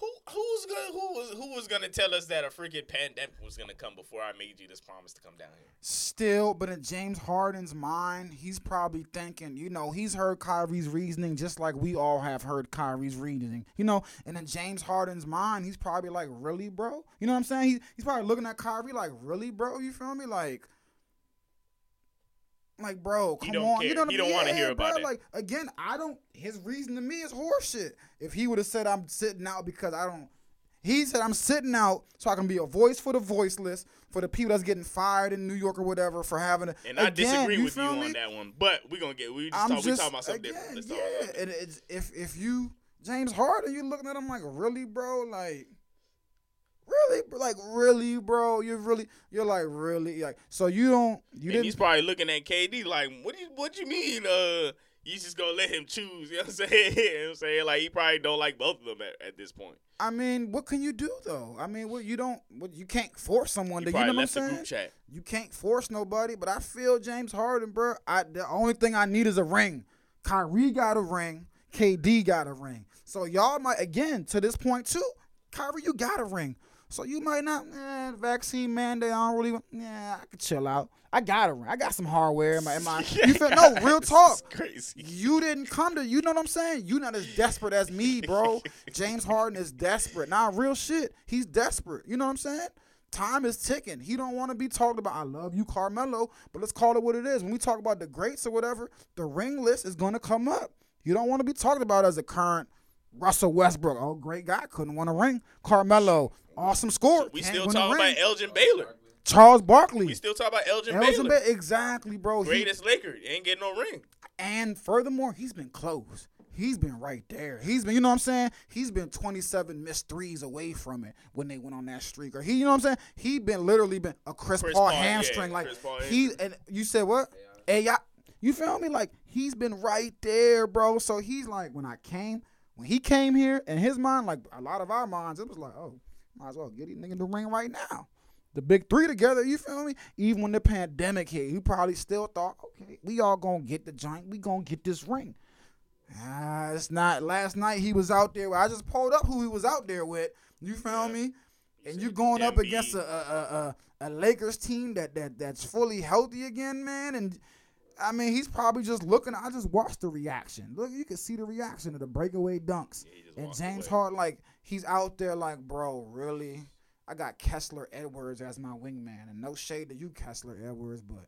who who's gonna who was who was gonna tell us that a freaking pandemic was gonna come before I made you this promise to come down here? Still, but in James Harden's mind, he's probably thinking, you know, he's heard Kyrie's reasoning just like we all have heard Kyrie's reasoning, you know. And in James Harden's mind, he's probably like, really, bro? You know what I'm saying? He, he's probably looking at Kyrie like, really, bro? You feel me? Like, like, bro, come on. care. You know what He I don't wanna Yeah, hear about bro. it. Like, again, I don't. His reason to me is horseshit. If he would have said, I'm sitting out because I don't. He said, I'm sitting out so I can be a voice for the voiceless, for the people that's getting fired in New York or whatever for having a. And I disagree you with you feel on that one. But we're gonna get we just talk, we just talking about something again, different. Let's yeah. talk about that. And it's, if if you James Harden, you looking at him like really, bro, like really, like really, bro. You're really, you're like really, like so you don't, you And didn't. he's probably looking at KD like, what do you what you mean? Uh, you just gonna let him choose? You know what I'm saying? you know what I'm saying? Like he probably don't like both of them at, at this point. I mean, what can you do though? I mean, what you don't, what you can't force someone He to. You know what I'm saying? group chat. You can't force nobody, but I feel James Harden, bro. I the only thing I need is a ring. Kyrie got a ring. KD got a ring. So y'all might again to this point too. Kyrie, you got a ring. So you might not, man, vaccine mandate. I don't really, yeah, I could chill out. I got a ring. I got some hardware in my, in my you feel no real talk. Crazy. You didn't come to, you know what I'm saying? You not as desperate as me, bro. James Harden is desperate. Nah, real shit. He's desperate. You know what I'm saying? Time is ticking. He don't want to be talked about. I love you, Carmelo, but let's call it what it is. When we talk about the greats or whatever, the ring list is going to come up. You don't want to be talked about as a current Russell Westbrook. Oh, great guy, couldn't win a ring. Carmelo, awesome score. We can't still win talking ring. about Elgin Baylor. Charles Barkley. We still talking about Elgin, Elgin Baylor. Ba- exactly, bro. He- Greatest Laker. Ain't getting no ring. And furthermore, he's been close. He's been right there. He's been, you know what I'm saying? He's been 27 missed threes away from it when they went on that streak. Or he, you know what I'm saying? He been literally been a Chris, Chris Paul Paul, yeah, hamstring. like Chris Paul he and you said what? Hey, y'all, you feel me? Like he's been right there, bro. So he's like, when I came, when he came here, in his mind, like a lot of our minds, it was like, oh, might as well get these niggas the ring right now. The big three together, you feel me? Even when the pandemic hit, he probably still thought, okay, we all gonna get the joint, we gonna get this ring. Ah, it's not. Last night he was out there. I just pulled up who he was out there with. You feel me? And you going up against a a, a a Lakers team that that that's fully healthy again, man. And I mean, he's probably just looking. I just watched the reaction. Look, you can see the reaction of the breakaway dunks. just and James away. Harden, like he's out there, like, bro, really? I got Kessler Edwards as my wingman, and no shade to you, Kessler Edwards, but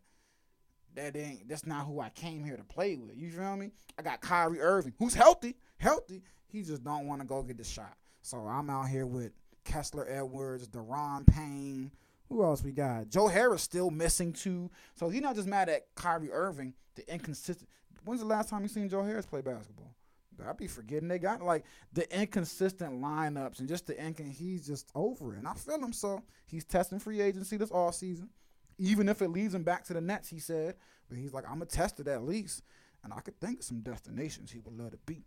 that ain't that's not who I came here to play with. You feel me? I got Kyrie Irving, who's healthy, healthy. He just don't want to go get the shot. So I'm out here with Kessler Edwards, Deron Payne. Who else we got? Joe Harris still missing too. So he's not just mad at Kyrie Irving, the inconsistent. When's the last time you seen Joe Harris play basketball? I be forgetting they got like the inconsistent lineups and just the incon. He's just over it, and I feel him. So he's testing free agency this all season, even if it leads him back to the Nets. He said, but he's like, I'm gonna test it at least, and I could think of some destinations he would love to be.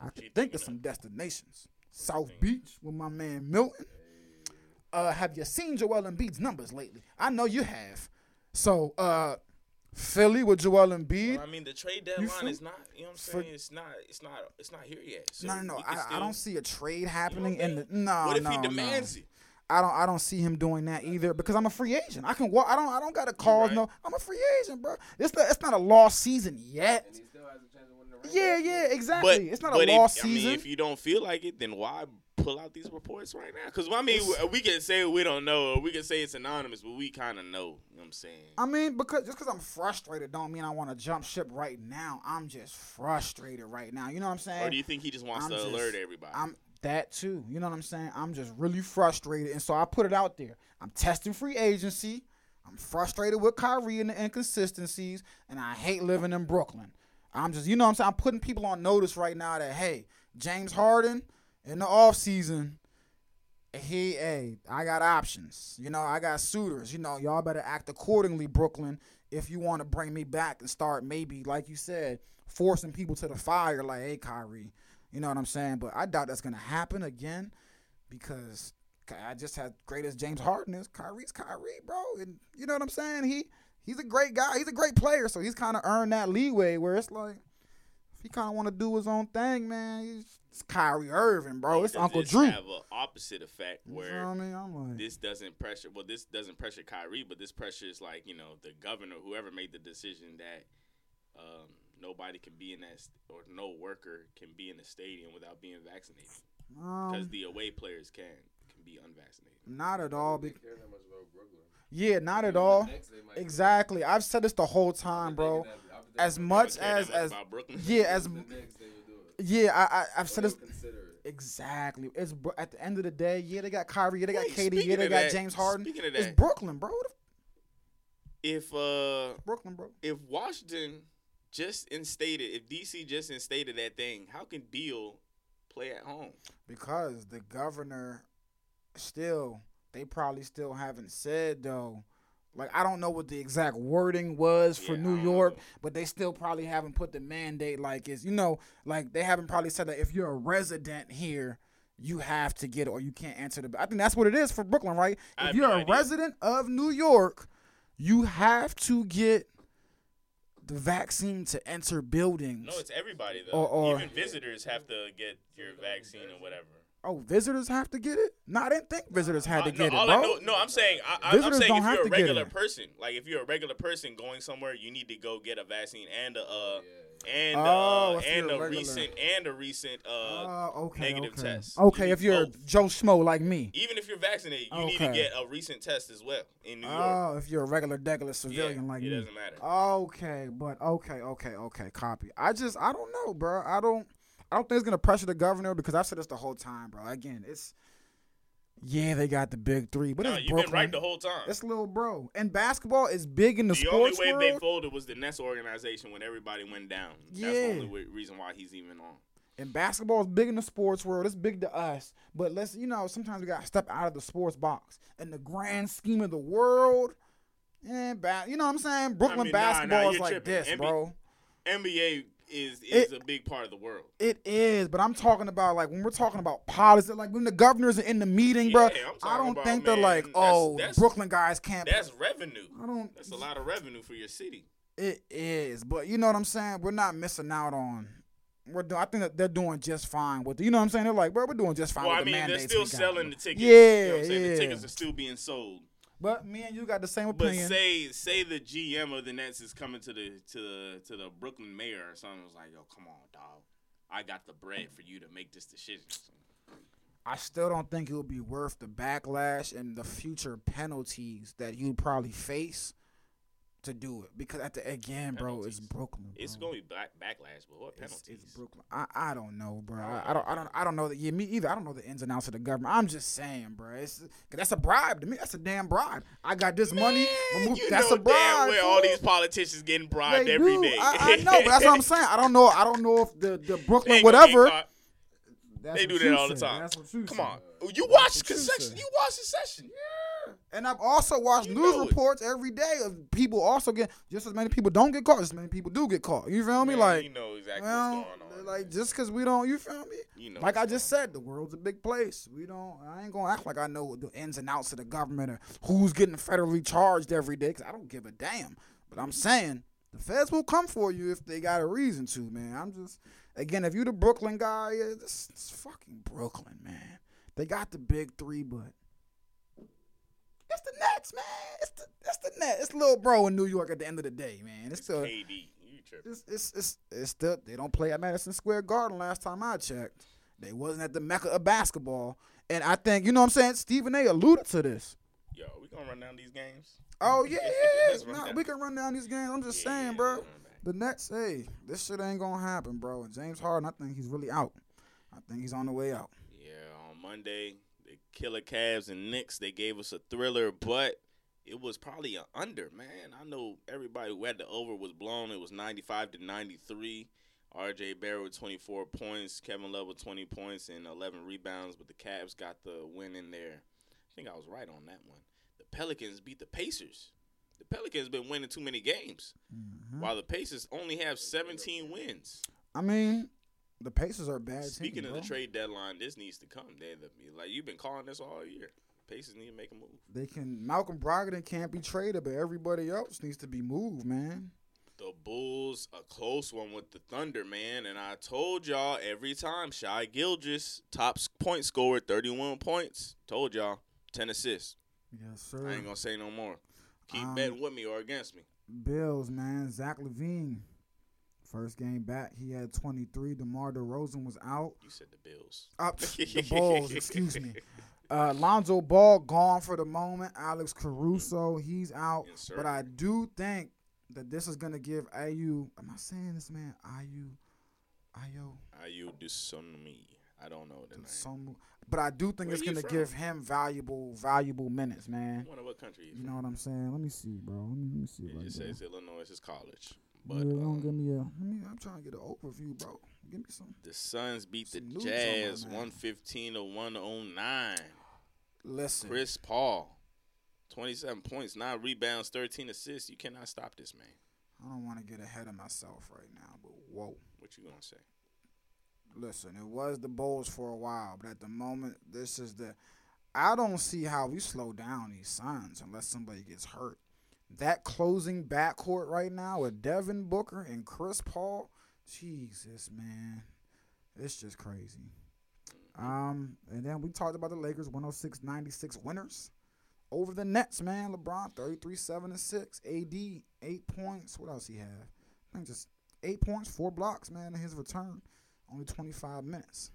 I could think of some destinations. South Beach with my man Milton. Uh, have you seen Joel Embiid's numbers lately? I know you have. So, uh, Philly with Joel Embiid. Well, I mean, the trade feel- deadline is not. You know what I'm for- saying? it's not. It's not. It's not here yet. So No, no, no. we can I, I don't see a trade happening You know in the. No, What if no, he no. demands it? I don't. I don't see him doing that either because I'm a free agent. I can walk. I don't. I don't got to cause right. no. I'm a free agent, bro. It's not. It's not a lost season yet. He still has a chance of winning the ring. Yeah, yeah, But exactly. it's not but a if, lost I mean, if you don't feel like it, then why pull out these reports right now? Because I mean, we, we can say we don't know, or we can say it's anonymous, but we kind of know. You know what I'm saying? I mean, because just because I'm frustrated don't mean I want to jump ship right now. I'm just frustrated right now. You know what I'm saying? Or do you think he just wants I'm to just- alert everybody? I'm that too. You know what I'm saying? I'm just really frustrated, and so I put it out there. I'm testing free agency. I'm frustrated with Kyrie and the inconsistencies, and I hate living in Brooklyn. I'm just, you know what I'm saying? I'm putting people on notice right now that hey, James Harden in the off season, he, hey, I got options. You know, I got suitors. You know, y'all better act accordingly, Brooklyn, if you want to bring me back and start maybe, like you said, forcing people to the fire like, hey, Kyrie. You know what I'm saying? But I doubt that's gonna happen again because I just had greatest James Harden is. Kyrie's Kyrie, bro. And you know what I'm saying? He he's a great guy. He's a great player. So he's kind of earned that leeway where it's like, he kind of want to do his own thing, man, he's it's Kyrie Irving, bro. It's Does Uncle this Drew. have an opposite effect You where feel me? I'm like, this doesn't pressure well this doesn't pressure Kyrie, but this pressures like, you know, the governor, whoever made the decision that um, nobody can be in that st- or no worker can be in the stadium without being vaccinated. Because um, the away players can can be unvaccinated. not at all. They bec- care that much about Brooklyn. Yeah, not at all. Knicks, they might- Exactly. I've said this the whole time, bro. That- As much that as as about Brooklyn. yeah, as the Knicks, they would do it. yeah, I, I I've said this exactly. It's at the end of the day, yeah, they got Kyrie, yeah, they got Wait, KD, yeah, they got that- James Harden. speaking of It's Brooklyn, bro. If uh Brooklyn, bro. if Washington just instated, if DC just instated that thing, how can Beal play at home? Because the governor still, they probably still haven't said though. Like I don't know what the exact wording was for Yeah, New York, but they still probably haven't put the mandate like it's you know like they haven't probably said that if you're a resident here, you have to get it or you can't answer the. I think that's what it is for Brooklyn, right? If you're no a idea. resident of New York, you have to get the vaccine to enter buildings. No, it's everybody though. Or- or- Even visitors have to get your vaccine or whatever. Oh, visitors have to get it? No, I didn't think visitors had to Uh, get no, it, bro. I know, no, I'm saying, I, I, I'm Visitors saying don't if have you're a regular person, like if you're a regular person going somewhere, you need to go get a vaccine and a, uh, and Oh, uh, and a a recent and a recent uh, Oh, okay, negative okay. test. Okay, You if you're both. Joe Schmo like me. even if you're vaccinated, you need to get a recent test as well in New York. Oh, if you're a regular, degular Yeah, civilian like it me. doesn't matter. Okay, but okay, okay, okay. Copy. I just, I don't know, bro. I don't, I don't think it's gonna pressure the governor because I've said this the whole time, bro. Again, it's, yeah, they got the big three, but no, it's you've Brooklyn. been right the whole time. It's little bro, and basketball is big in the, the sports world. The only way world. they folded was the Nets organization when everybody went down. That's the only reason why he's even on. and basketball is big in the sports world. It's big to us, but let's you know sometimes we got to step out of the sports box. In the grand scheme of the world, and ba- you know what I'm saying? Brooklyn mean, nah, nah, basketball is like tripping. this, NBA bro. NBA is is It- a big part of the world. It is, but I'm talking about like when we're talking about policy, like when the governors are in the meeting, bro. Yeah, I'm I don't about, think they're like, oh, that's- Brooklyn guys can't. That's revenue. I don't. That's a lot of revenue for your city. It is, but you know what I'm saying. We're not missing out on. We're doing. I think that they're doing just fine with. You know what I'm saying? They're like, bro, we're doing just fine Well, with I mean, the they're still selling the tickets. Yeah, you know what I'm saying? yeah. The tickets are still being sold. But me and you got the same opinion. But say say the GM of the Nets is coming to the to the to the Brooklyn mayor or something. Was like, yo, come on, dog. I got the bread for you to make this decision. I still don't think it would be worth the backlash and the future penalties that you'd probably face to do it. Because at the again, bro, it's Penalties. Brooklyn. It's gonna be back, backlash, but what It's, penalties? it's Brooklyn. I, I don't know, bro. I, I oh. don't I don't I don't know that. Yeah, me either. I don't know the ins and outs of the government. I'm just saying, bro. It's that's a bribe to me. That's a damn bribe. I got this money. Man, remove- you that's know a bribe. damn well all these politicians getting bribed They every do. day. I, I know, but that's what I'm saying. I don't know. I don't know if the the Brooklyn whatever. that's They do that all the time. Come said. on, you watch concession. said. You watch the session. And I've also watched You news reports every day of people also get just as many people don't get caught, as many people do get caught. You feel me? Man, like, you know exactly well, what's going on. like just because we don't, you feel me? You know like I just said, the world's a big place. We don't. I ain't gonna act like I know the ins and outs of the government or who's getting federally charged every day. Cause I don't give a damn. But I'm saying the feds will come for you if they got a reason to, man. I'm just again, if you the Brooklyn guy, yeah, this, it's fucking Brooklyn, man. They got the big three, but it's the Nets, man. It's the it's the Nets. It's little bro in New York at the end of the day, man. It's still KD, you tripping? it's it's it's, it's still they don't play at Madison Square Garden last time I checked. They wasn't at the mecca of basketball. And I think, you know what I'm saying? Stephen A alluded to this. Yo, we gonna run down these games. Oh yeah, yeah. Nah, we can run down these games. I'm just Yeah, saying, bro. let's run back. The Nets, hey, this shit ain't gonna happen, bro. And James Harden, I think he's really out. I think he's on the way out. Yeah, on Monday, Killer Cavs and Knicks, they gave us a thriller, but it was probably an under, man. I know everybody who had the over was blown. It was 95 to 93. RJ Barrett with 24 points, Kevin Love with 20 points and 11 rebounds, but the Cavs got the win in there. I think I was right on that one. The Pelicans beat the Pacers The Pelicans been winning too many games, Mm-hmm. while the Pacers only have 17 wins. I mean, the Pacers are bad. Speaking team, of the trade deadline, this needs to come. They, the, like you've been calling this all year. Pacers need to make a move. they can. Malcolm Brogdon can't be traded, but everybody else needs to be moved, man. The Bulls, a close one with the Thunder, man. And I told y'all every time, Shai Gilgeous, top point scorer, 31 points. Told y'all, 10 assists. Yes, sir. I ain't gonna say no more. Keep Um, betting with me or against me. Bills, man. Zach LaVine. First game back, he had 23. DeMar DeRozan was out. You said the Bills. Up the Bulls, excuse me. Uh, Lonzo Ball gone for the moment. Alex Caruso, he's out. Yes, but I do think that this is gonna give Ayu. Am I saying this man? Ayu, Ayo, Ayu Dusonomi. I don't know the name. some. But I do think Where it's gonna give him valuable, valuable minutes, man. wonder what country he's You know what I'm saying? Let me see, bro. Let me, let me see It right just there. says Illinois is college. Yeah, But don't um, give me a. Me, I'm trying to get an overview, bro. Give me some. the Suns beat the on Jazz 115 to 109. Listen, Chris Paul, 27 points, 9 rebounds, 13 assists. You cannot stop this man. I don't want to get ahead of myself right now, but whoa. What you gonna say? Listen, it was the Bulls for a while, but at the moment, this is the. I don't see how we slow down these Suns unless somebody gets hurt. That closing backcourt right now with Devin Booker and Chris Paul, Jesus, man, it's just crazy. Um, and then we talked about the Lakers 106-96 winners over the Nets, man. LeBron 33 7 and 6. AD 8 points. What else he have? I think just 8 points, 4 blocks, man, in his return. Only 25 minutes.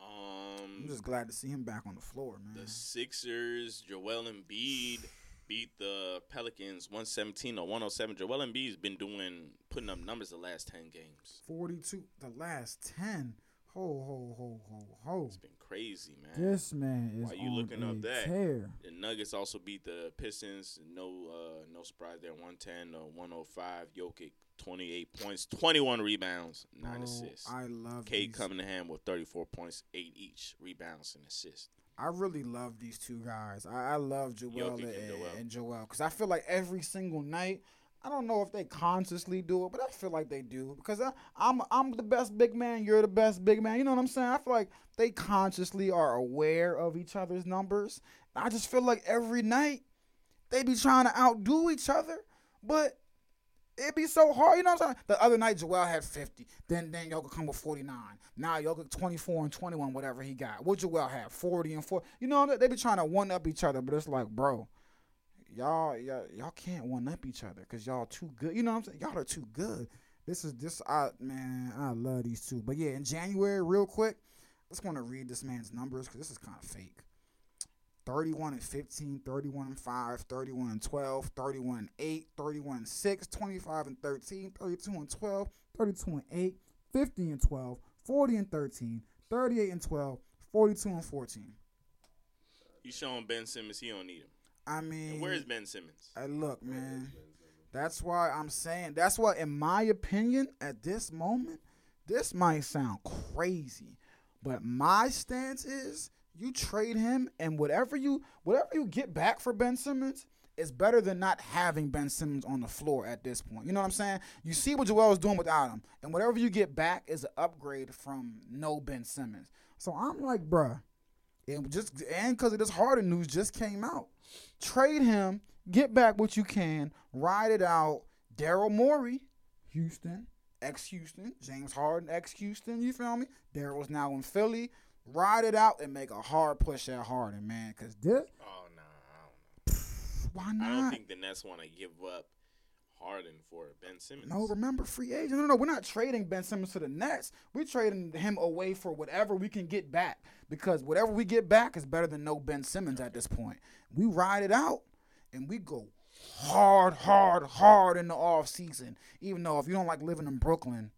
Um, I'm just glad to see him back on the floor, man. the Sixers, Joel Embiid beat the Pelicans 117 to 107. Joel Embiid's been doing putting up numbers the last 10 games. 42, the last 10. Ho, ho, ho, ho, ho. It's been crazy, man. This man is Why you looking a up that? tear. The Nuggets also beat the Pistons. No, uh, no surprise there. 110 to 105. Jokic 28 points, 21 rebounds, nine Bro, assists. I love Cade. Cunningham with 34 points, eight each rebounds and assists. I really love these two guys. I, I love Joel and, and Joel. and Joel because I feel like every single night. I don't know if they consciously do it, but I feel like they do because I, I'm I'm the best big man. You're the best big man. You know what I'm saying? I feel like they consciously are aware of each other's numbers. I just feel like every night they be trying to outdo each other, but it be so hard. You know what I'm saying? The other night Joel had 50. Then then Jokic come with 49. Now Jokic 24 and 21, whatever he got. What Joel have? 40 and 4. You know they be trying to one up each other, but it's like, bro, y'all y'all, y'all can't one up each other because y'all too good. You know what I'm saying? Y'all are too good. This is this I man, I love these two. But yeah, in January, real quick, I just want to read this man's numbers because this is kind of fake. 31 and 15, 31 and 5, 31 and 12, 31 and 8, 31 and 6, 25 and 13, 32 and 12, 32 and 8, 50 and 12, 40 and 13, 38 and 12, 42 and 14. You showing Ben Simmons he don't need him. I mean, And where's Ben Simmons? Hey, look, man. That's why I'm saying. That's why, in my opinion, at this moment, this might sound crazy, but my stance is you trade him, and whatever you whatever you get back for Ben Simmons is better than not having Ben Simmons on the floor at this point. You know what I'm saying? You see what Joel is doing without him, and whatever you get back is an upgrade from no Ben Simmons. So I'm like, bruh, and just and because of this Harden news just came out, trade him, get back what you can, ride it out. Daryl Morey, Houston, ex Houston, James Harden, ex Houston. You feel me? Daryl's now in Philly. Ride it out and make a hard push at Harden, man. Cause this, Oh no, I don't I don't not? think the Nets want to give up Harden for Ben Simmons. No, remember free agent. No, no, we're not trading Ben Simmons to the Nets. We're trading him away for whatever we can get back because whatever we get back is better than no Ben Simmons at this point. We ride it out and we go hard, hard, hard in the off season. Even though if you don't like living in Brooklyn,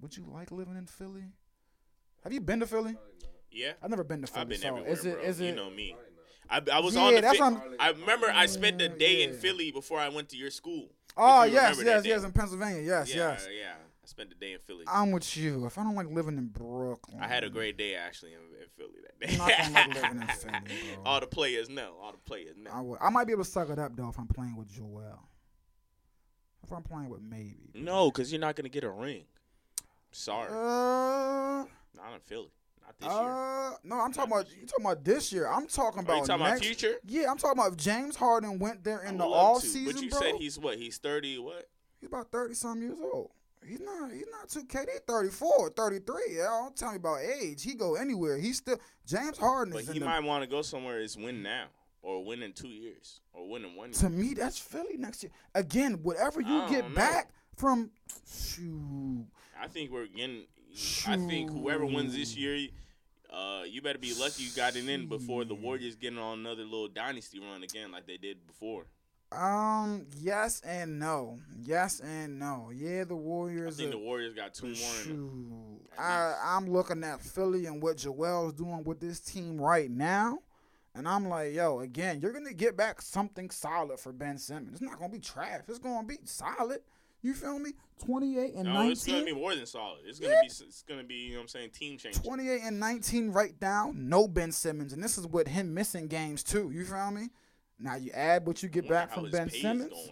would you like living in Philly? Have you been to Philly? Yeah, I've never been to Philly. I've been so everywhere, is it, bro. is you know me. I, I was Yeah, on the. that's Fi- I remember I spent a day in Philly before I went to your school. Oh you yes, yes, yes, in Pennsylvania. Yes, yeah, yes. yeah. I spent the day in Philly. I'm with you. If I don't like living in Brooklyn, I had a great day actually in, in Philly that I'm not like day. living in Philly, bro. All the players know. All the players know. I, would, I might be able to suck it up though if I'm playing with Joel. If I'm playing with maybe. No, because you're not gonna get a ring. Sorry, Uh, not in Philly, not this year. uh, no, I'm talking about you talking about this year. I'm talking Are about you talking next. about future? Yeah, I'm talking about if James Harden went there in the all to, season, But you bro. said he's what? He's thirty. What? He's about 30 some years old. He's not he's not too KD 34, 33. Yeah, don't tell me about age. He go anywhere. He's still James Harden But is he might want to go somewhere. Is win now or win in two years or win in one year. to me that's Philly next year. Again, whatever you get know. back from shoot. I think we're getting. I think whoever wins this year, uh, you better be lucky you got it in before the Warriors getting on another little dynasty run again, like they did before. Um, yes and no. Yes and no. Yeah, the Warriors. I think are, the Warriors got two more. I I'm looking at Philly and what Joel's doing with this team right now. And I'm like, yo, again, you're going to get back something solid for Ben Simmons. It's not going to be trash. It's going to be solid. You feel me? 28 and No, it's gonna be more than solid. It's gonna Yeah. be. It's gonna be. You know what I'm saying? Team change. 28 and 19 right down. No Ben Simmons. And this is with him missing games, too. You feel me? Now you add what you get back from Ben Simmons Going.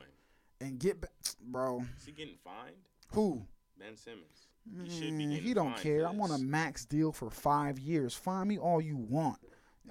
and get back. Bro, Is he getting fined? who? Ben Simmons. He should be he don't care. I'm on a max deal for five years. Find me all you want.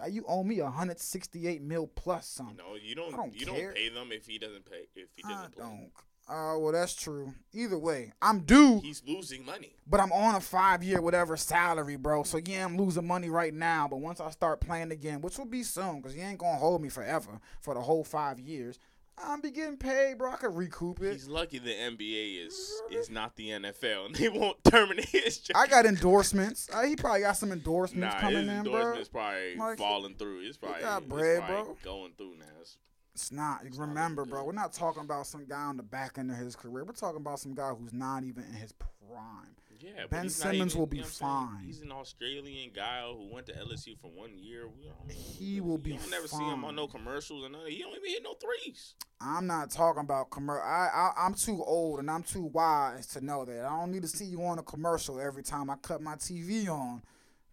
You owe me 168 mil plus something. No, you don't. Don't you care. don't pay them if he doesn't pay. If he doesn't play. don't. Uh, well, that's true. Either way, I'm due, He's losing money. but I'm on a five year whatever salary, bro. So yeah, I'm losing money right now. But once I start playing again, which will be soon, cause you ain't gonna hold me forever for the whole five years, I'm be getting paid, bro. I could recoup it. He's lucky the NBA is is not the NFL, and they won't terminate his job. I got endorsements. Uh, he probably got some endorsements Nah, coming his in, bro. endorsement's probably Like, falling through. It's probably, got it's bread, probably bro. going through now. It's- It's not. Remember, bro, we're not talking about some guy on the back end of his career. We're talking about some guy who's not even in his prime. yeah, Ben Simmons even- will be you know what I'm saying? fine. He's an Australian guy who went to LSU for one year. We don't, He will be You don't never see him on no commercials or nothing. He don't even hit no threes. I'm not talking about commercial. I, I I'm too old and I'm too wise to know that. I don't need to see you on a commercial every time I cut my TV on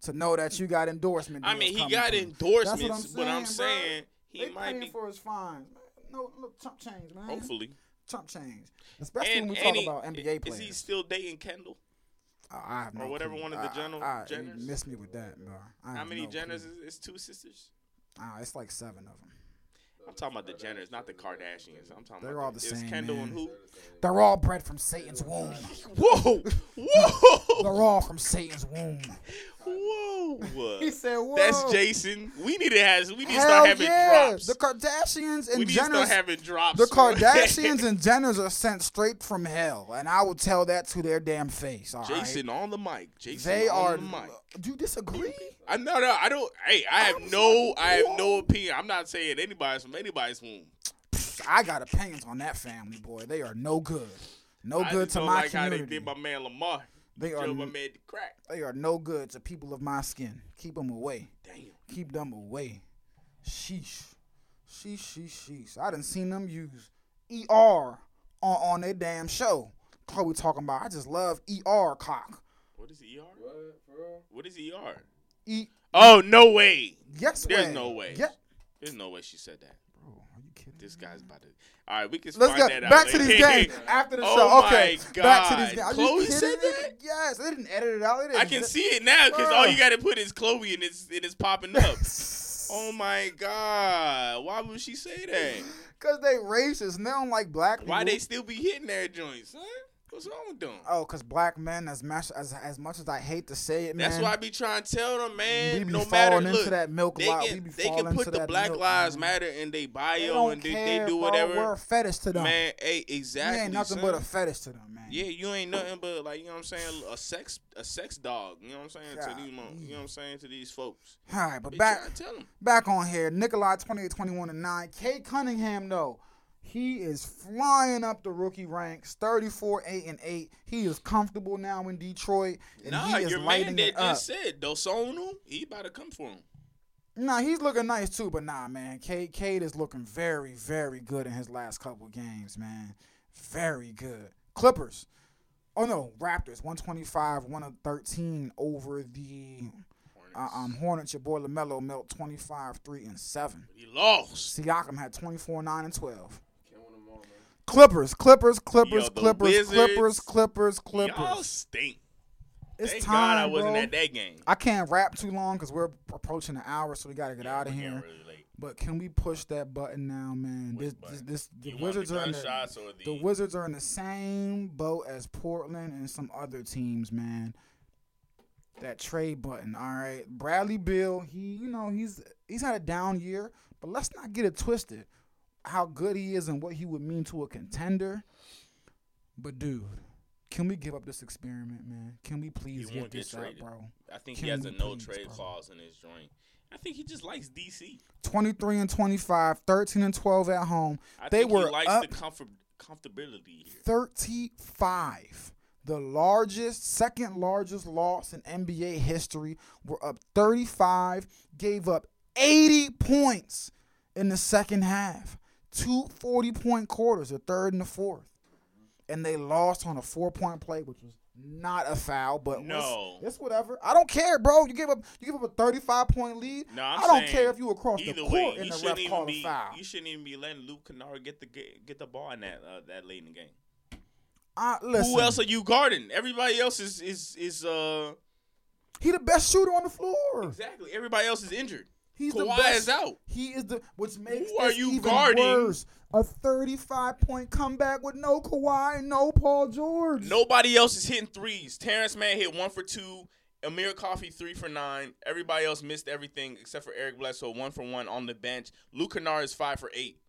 to know that you got endorsement. I mean, he got endorsements, but I'm saying he they might paying be. for his fines. Man. No, look, chump change, man. Hopefully, chump change. Especially and, when we talk he- about NBA players. is he still dating Kendall? Uh, I have no or whatever clue. one of the general- I, I, you Jenners? missed me with that, bro. How many no clue. Jenners is, is two sisters? Ah, it's like seven of them. I'm talking about the Jenners, not the Kardashians. I'm talking They're about all the, the same, Kendall man. and who? They're all bred from Satan's womb. Whoa, whoa, They're all from Satan's womb. whoa. He said, "Whoa." That's Jason. We need to have. We need to start having yeah. drops. The Kardashians and we need to start Jenners. having drops. The. Kardashians and Jenners are sent straight from hell, and I will tell that to their damn face. All right. Jason on the mic. Jason they on are. the mic. Do you disagree? I no no I don't. Hey, I have no. I have no opinion. I'm not saying anybody's from anybody's womb. I got opinions on that family, boy. They are no good. No I good just to don't my like how they did my man Lamar. They are Drove my n- man to crack. They are no good to people of my skin. Keep them away. Damn. Keep them away. Sheesh. Sheesh, sheesh, sheesh. I done seen them use ER on, on their damn show. Khloe talking about, I just love ER cock. What is ER? What, for real? What is ER? E- Oh no way. yes, There's way. no way. Yeah. There's no way she said that. Bro, are you kidding? This guy's about to. All right, we can Let's go that out. Oh back to these games after the Oh show. Okay, back to these games. Khloe said that? Yes, they didn't edit it out. I can see it now because all you got to put is Khloe and it's it is popping up. oh my God! Why would she say that? Cause they racist and they don't like black people. Why they still be hitting their joints, son? What's wrong with them? Oh, cause black men, as much as as much as I hate to say it, man. That's why I be trying to tell them, man. we be no matter into look, that milk they lot. can they can put the Black milk, Lives man. Matter in their bio They and they, care, they do bro. whatever. We're a fetish to them. Man, hey, exactly. we ain't nothing son. but a fetish to them, man. Yeah, you ain't nothing but like you know what I'm saying, a sex a sex dog. You know what I'm saying to these you know what I'm saying to these folks. All right, but They back back on here. Nikolai 28, 21, and 9. Cade Cunningham, though, he is flying up the rookie ranks, 34, 8, and 8. He is comfortable now in Detroit. And Nah, he is your man lighting that it up. just said Dosonu, he about to come for him. Nah, he's looking nice too, but nah, man. Cade is looking very, very good in his last couple games, man. Very good. Clippers. Oh no, Raptors. 125, 113 over the uh, um Hornets. Your boy LaMelo melt 25, 3, and 7. He lost. Siakam had 24, 9, and 12. Can't win them all, man. Clippers, Clippers, Clippers, Yo, Clippers, Wizards, Clippers, Clippers, Y'all stink. It's Thank time, God I wasn't bro. at that game. I can't rap too long because we're approaching an hour, so we gotta get Yeah, out of here. really. But can we push that button now, man? Which This, button? this, this, the Wizards the are in the, the, the Wizards are in the same boat as Portland and some other teams, man. That trade button, all right. Bradley Beal, he, you know, he's he's had a down year, but let's not get it twisted. How good he is and what he would mean to a contender. But dude, can we give up this experiment, man? Can we please He get this traded. bro? I think Can he has a no please, trade bro? clause in his joint. I think he just likes DC. 23 and 25, 13 and 12 at home. I They think were he likes up- the comfort comfortability here. 35. The largest, second largest loss in NBA history. Were up 35, gave up 80 points in the second half. Two 40 point quarters, the third and the fourth. And they lost on a four point play, which was not a foul, but No. it's whatever. I don't care, bro. You give up you give up a 35 point lead. No, I'm I don't care if you across the court way, and you the shouldn't ref even called be. a foul. You shouldn't even be letting Luke Kennard get the get the ball in that uh, that late in the game. Uh, listen, Who else are you guarding? Everybody else is is is uh he the best shooter on the floor. exactly. Everybody else is injured. He's the Kawhi best. is out. He is the which makes Who are you even guarding? worse. A 35 point comeback with no Kawhi and no Paul George. Nobody else is hitting threes. Terrence Mann hit one for two. Amir Coffey three for nine. Everybody else missed everything except for Eric Bledsoe one for one on the bench. Luke Kennard is five for eight.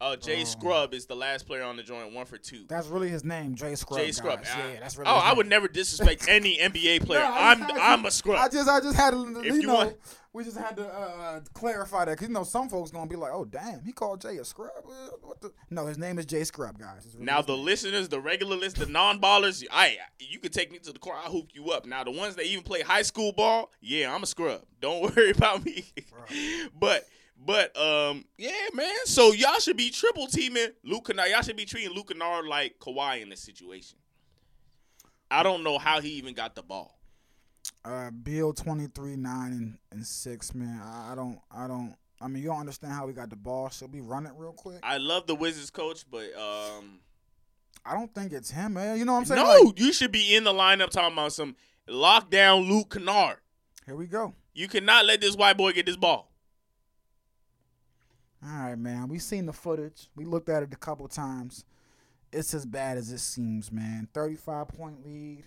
Uh, Jay Oh. Scrubb is the last player on the joint, one for two. That's really his name, Jay Scrubb. Jay Scrubb. guys. I- Yeah, that's really. oh, I would never disrespect any NBA player. No, I I'm had I'm a scrub. I just I just had to If you, you know want- we just had to uh, clarify that because you know some folks gonna be like, oh damn, he called Jay a scrub. What the? No, his name is Jay Scrubb, guys. Really Now the name. listeners, the regular list, the non-ballers, I you can take me to the court. I'll hoop you up. Now the ones that even play high school ball, yeah, I'm a scrub. Don't worry about me. but but um yeah, man. So y'all should be triple teaming Luke Kennard. Y'all should be treating Luke Kennard like Kawhi in this situation. I don't know how he even got the ball. uh, Beal 23, 9, and, and 6, man. I, I don't, I don't, I mean, you don't understand how we got the ball. Should we run it real quick? I love the Wizards coach, but um I don't think it's him, man. You know what I'm saying? no, Like, you should be in the lineup talking about some lockdown Luke Kennard. here we go. You cannot let this white boy get this ball. All right, man. We've seen the footage. We looked at it a couple times. It's as bad as it seems, man. 35 point lead.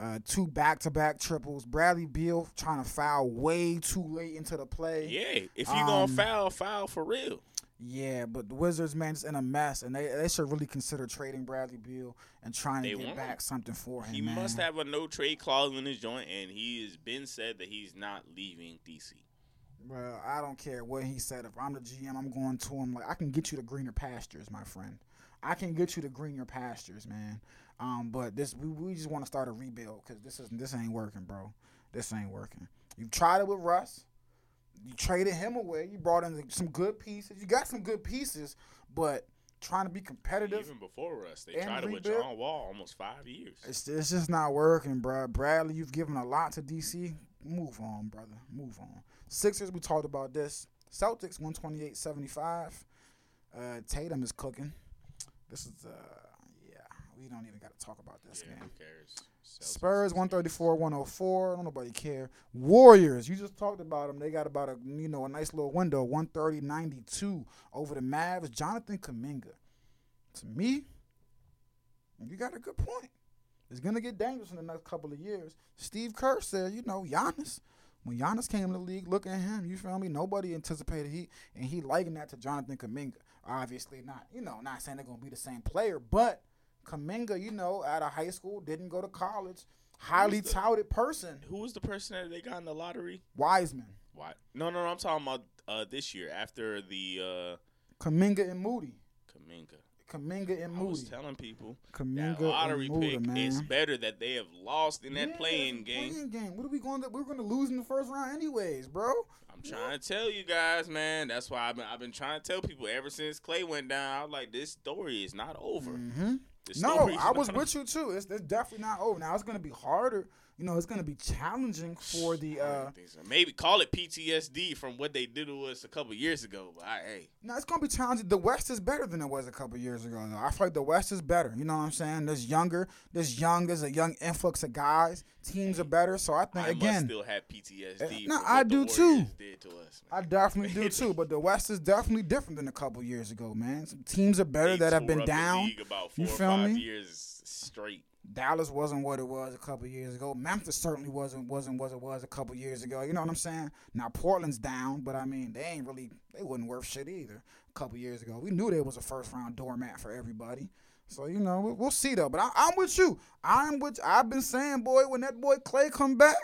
Uh, two back to back triples. Bradley Beal trying to foul way too late into the play. Yeah, if you Um, gonna foul, foul for real. Yeah, but the Wizards, man, is in a mess, and they they should really consider trading Bradley Beal and trying They to get won't. back something for him. He man. must have a no trade clause in his joint, and he has been said that he's not leaving DC. Well, I don't care what he said. If I'm the GM, I'm going to him. Like I can get you to greener pastures, my friend. I can get you to greener pastures, man. Um, but this we, we just want to start a rebuild because this is this ain't working, bro. This ain't working. You tried it with Russ. You traded him away. You brought in some good pieces. You got some good pieces, but trying to be competitive, Even before us, they tried it with. John Wall almost five years. it's it's just not working, bro. Bradley, you've given a lot to DC. Move on, brother. Move on. Sixers, we talked about this. Celtics, 128-75. Uh, Tatum is cooking. This is, uh, yeah, we don't even got to talk about this Yeah, game. who cares? Celtics. Spurs 134 104. Don't nobody care. Warriors, you just talked about them. They got about a you know a nice little window 130 92 over the Mavs. Jonathan Kuminga. To me, you got a good point. It's gonna get dangerous in the next couple of years. Steve Kerr said, you know, Giannis. When Giannis came in the league, look at him. You feel me? Nobody anticipated he and he likened that to Jonathan Kuminga. Obviously not, you know, not saying they're gonna be the same player, but Kuminga, you know, out of high school, didn't go to college, highly the- touted person. Who was the person that they got in the lottery? Wiseman, Why? No, no, no. I'm talking about uh, this year after the uh, Kuminga and Moody, Kuminga. Kuminga and I was telling people Kuminga that lottery and Moody, pick man. is better that they have lost in that Yeah, playing game. playing game. What are we going to? We're going to lose in the first round, anyways, bro. I'm trying to tell you guys, man. That's why I've been I've been trying to tell people ever since Clay went down. I was like, this story is not over. hmm No, I was with you too. It's, it's definitely not over. Now it's going to be harder. You know, it's gonna be challenging for the. Uh so. Maybe call it PTSD from what they did to us a couple years ago. But I, hey, No, it's gonna be challenging. The West is better than it was a couple years ago. Though. I feel like the West is better. You know what I'm saying? There's younger, there's young, there's a young influx of guys. Teams are better, so I think I again, still have PTSD. Eh, no, I do too. To us, I definitely do too. But the West is definitely different than a couple years ago, man. Some teams are better They that have been down. league about four You or feel five me? years straight. Dallas wasn't what it was a couple years ago. Memphis certainly wasn't wasn't what it was a couple years ago. You know what I'm saying? Now Portland's down, but I mean they ain't really they wasn't worth shit either a couple years ago. We knew they was a first round doormat for everybody. So you know we'll, we'll see though. But I, I'm with you. I'm with. I've been saying, boy, when that boy Clay come back,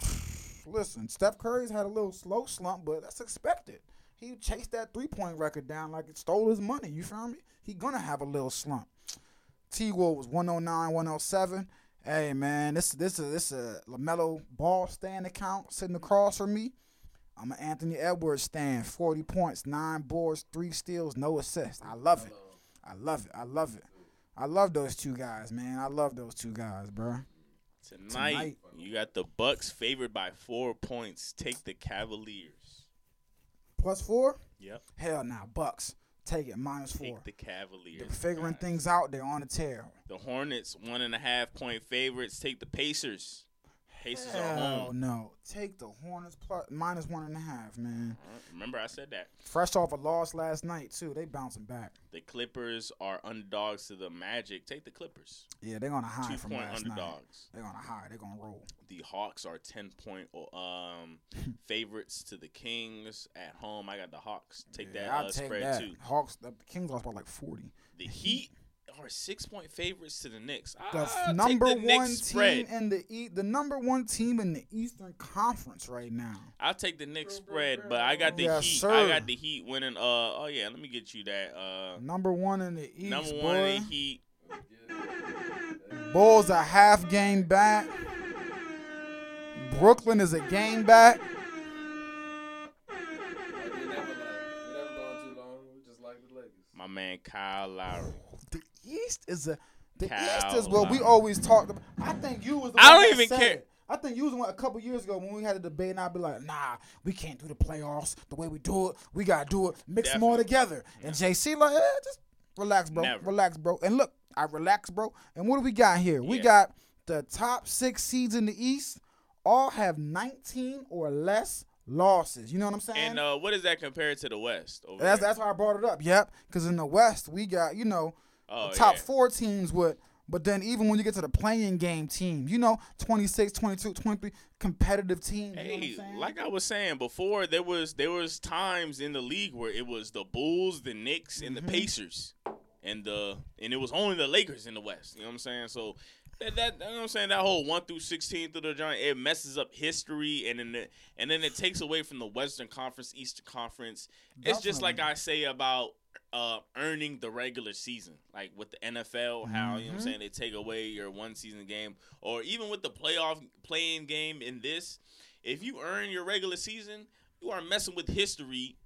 listen, Steph Curry's had a little slow slump, but that's expected. He chased that three point record down like it stole his money. You feel me? He gonna have a little slump. T Wolf was 109, 107. Hey man, this this is this a Lamelo Ball stand account sitting across from me. I'm an Anthony Edwards stand, 40 points, nine boards, three steals, no assists. I love it. I love it. I love it. I love those two guys, man. I love those two guys, bro. Tonight, Tonight. you got the Bucks favored by four points. Take the Cavaliers. Plus four? Yep. Hell nah, Bucks. Take it, minus four. Take the Cavaliers. They're figuring guys. things out. They're on a tear. The Hornets, one and a half point favorites. Take the Pacers. Are Hell home. no. Take the Hornets plus minus one and a half, man. Uh, Remember, I said that. Fresh off a loss last night too. They bouncing back. The Clippers are underdogs to the Magic. Take the Clippers. Yeah, they're gonna hide Two from point last night. underdogs. They're gonna hide. They're gonna roll. The Hawks are ten point um favorites to the Kings at home. I got the Hawks. Take Yeah, that uh, take spread that. too. Hawks. The Kings lost by like forty. The Heat are six point favorites to the Knicks. The I'll f- take number the one Knicks team spread. in the e- the number one team in the Eastern Conference right now. I'll take the Knicks spread, but I got the Yes, Heat. sir. I got the Heat winning. Uh oh yeah, let me get you that. Uh, Number one in the East, number boy. one in the Heat. Bulls a half game back. Brooklyn is a game back. Like, we never like, we never gone too long. We just like the Lakers. My man Kyle Lowry. East is a the Kyle East is what we always talked about. I think you was the I don't even said care. I think you was one a couple years ago when we had a debate, and I'd be like, "Nah, we can't do the playoffs the way we do it. We gotta do it, mix more Definitely. together." And JC like, eh, just relax, bro, Never. relax, bro. And look, I relax, bro. And what do we got here? We got the top six seeds in the East. All have 19 or less losses. You know what I'm saying? And uh, what is that compared to the West? Over That's there? that's why I brought it up. Yep, because in the West we got you know Oh, top yeah. four teams would. but then even when you get to the playing game team, you know 26, 22, 23 competitive team. you know what I'm Hey, like I was saying before, there was there was times in the league where it was the Bulls, the Knicks, and the Mm-hmm. Pacers, and the and it was only the Lakers in the West. You know what I'm saying? So that that you know what I'm saying that whole one through sixteen through the giant it messes up history, and then it, and then it takes away from the Western Conference, Eastern Conference. It's just like I say about uh earning the regular season. Like with the NFL how you know what Mm-hmm. I'm saying they take away your one season game. Or even with the playoff playing game in this if you earn your regular season you are messing with history.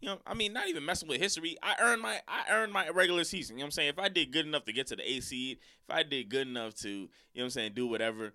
You know I mean not even messing with history. I earned my I earned my regular season. You know what I'm saying? If I did good enough to get to the A seed if I did good enough to you know what I'm saying do whatever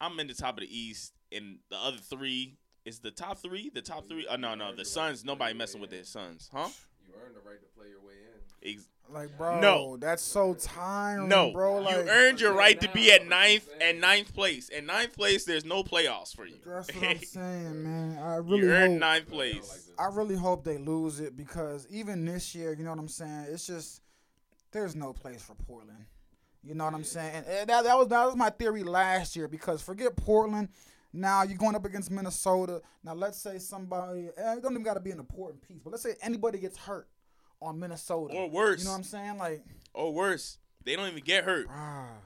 I'm in the top of the East and the other three is the top three? The top three? Oh no no the Suns. Nobody messing with their Suns huh You earned the right to play your way in. Ex- like bro, No. that's so tiring, No, bro. Like, you earned your right to be at ninth I'm at ninth place. At ninth place, there's no playoffs for you. That's what I'm saying, man. I really you earned hope, ninth place. I really hope they lose it because even this year, you know what I'm saying? It's just there's no place for Portland. You know what I'm saying? And, and that, that was that was my theory last year because forget Portland. Now you're going up against Minnesota. Now let's say somebody eh, it don't even got to be an important piece, but let's say anybody gets hurt on Minnesota Or worse. You know what I'm saying? Like, Or worse, they don't even get hurt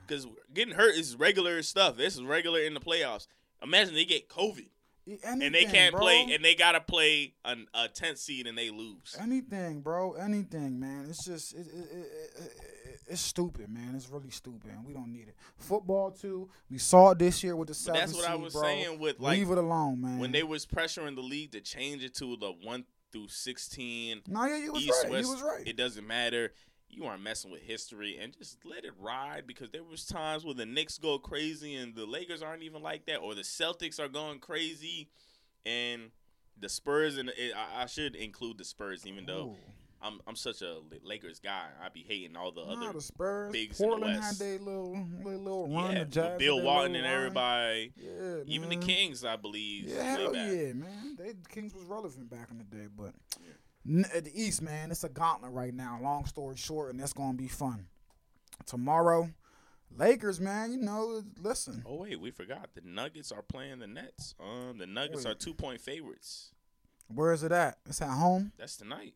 because getting hurt is regular stuff. This is regular in the playoffs. Imagine they get COVID and they can't bro. play, and they gotta play an, a tenth seed and they lose. Anything, bro. Anything, man. It's just it, it, it, it, it, it's stupid, man. It's really stupid, and we don't need it. Football too. We saw it this year with the But that's what I was bro. saying with like Leave it alone, man. when they was pressuring the league to change it to the one through sixteen no, yeah, you was East right. West. You was right. It doesn't matter. You aren't messing with history and just let it ride because there was times where the Knicks go crazy and the Lakers aren't even like that, or the Celtics are going crazy, and the Spurs and it, I, I should include the Spurs even though Ooh. I'm I'm such a Lakers guy. I'd be hating all the Nah, other the Spurs. bigs in the Portland West. had their little, little, run. yeah, the Bill Walton and everybody, Yeah, even the. Kings, I believe. Yeah, hell yeah, man. They the Kings was relevant back in the day, but at the East, man, it's a gauntlet right now. Long story short, and that's gonna be fun. Tomorrow, Lakers, man. You know, listen. Oh wait, we forgot the Nuggets are playing the Nets. Um, the Nuggets Wait. are two point favorites. Where is it at? It's at home. That's tonight.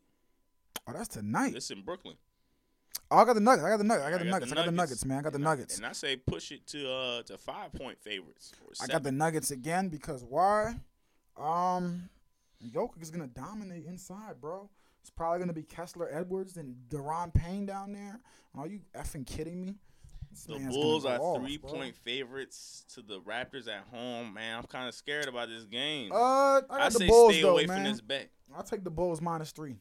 Oh, that's tonight. It's in Brooklyn. Oh, I got the Nuggets. I got the Nuggets. I got the Nuggets. I got the Nuggets. Man. I got the Nuggets. and I say push it to uh to five point favorites. Or I got the Nuggets again because why? Um, Jokic is gonna dominate inside, bro. It's probably gonna be Kessler Edwards and Deron Payne down there. Are you effing kidding me? This The Bulls are off, three bro. point favorites to the Raptors at home. Man, I'm kind of scared about this game. Uh, I got I the say Bulls stay though, away man. from this bet. I'll take the Bulls minus three.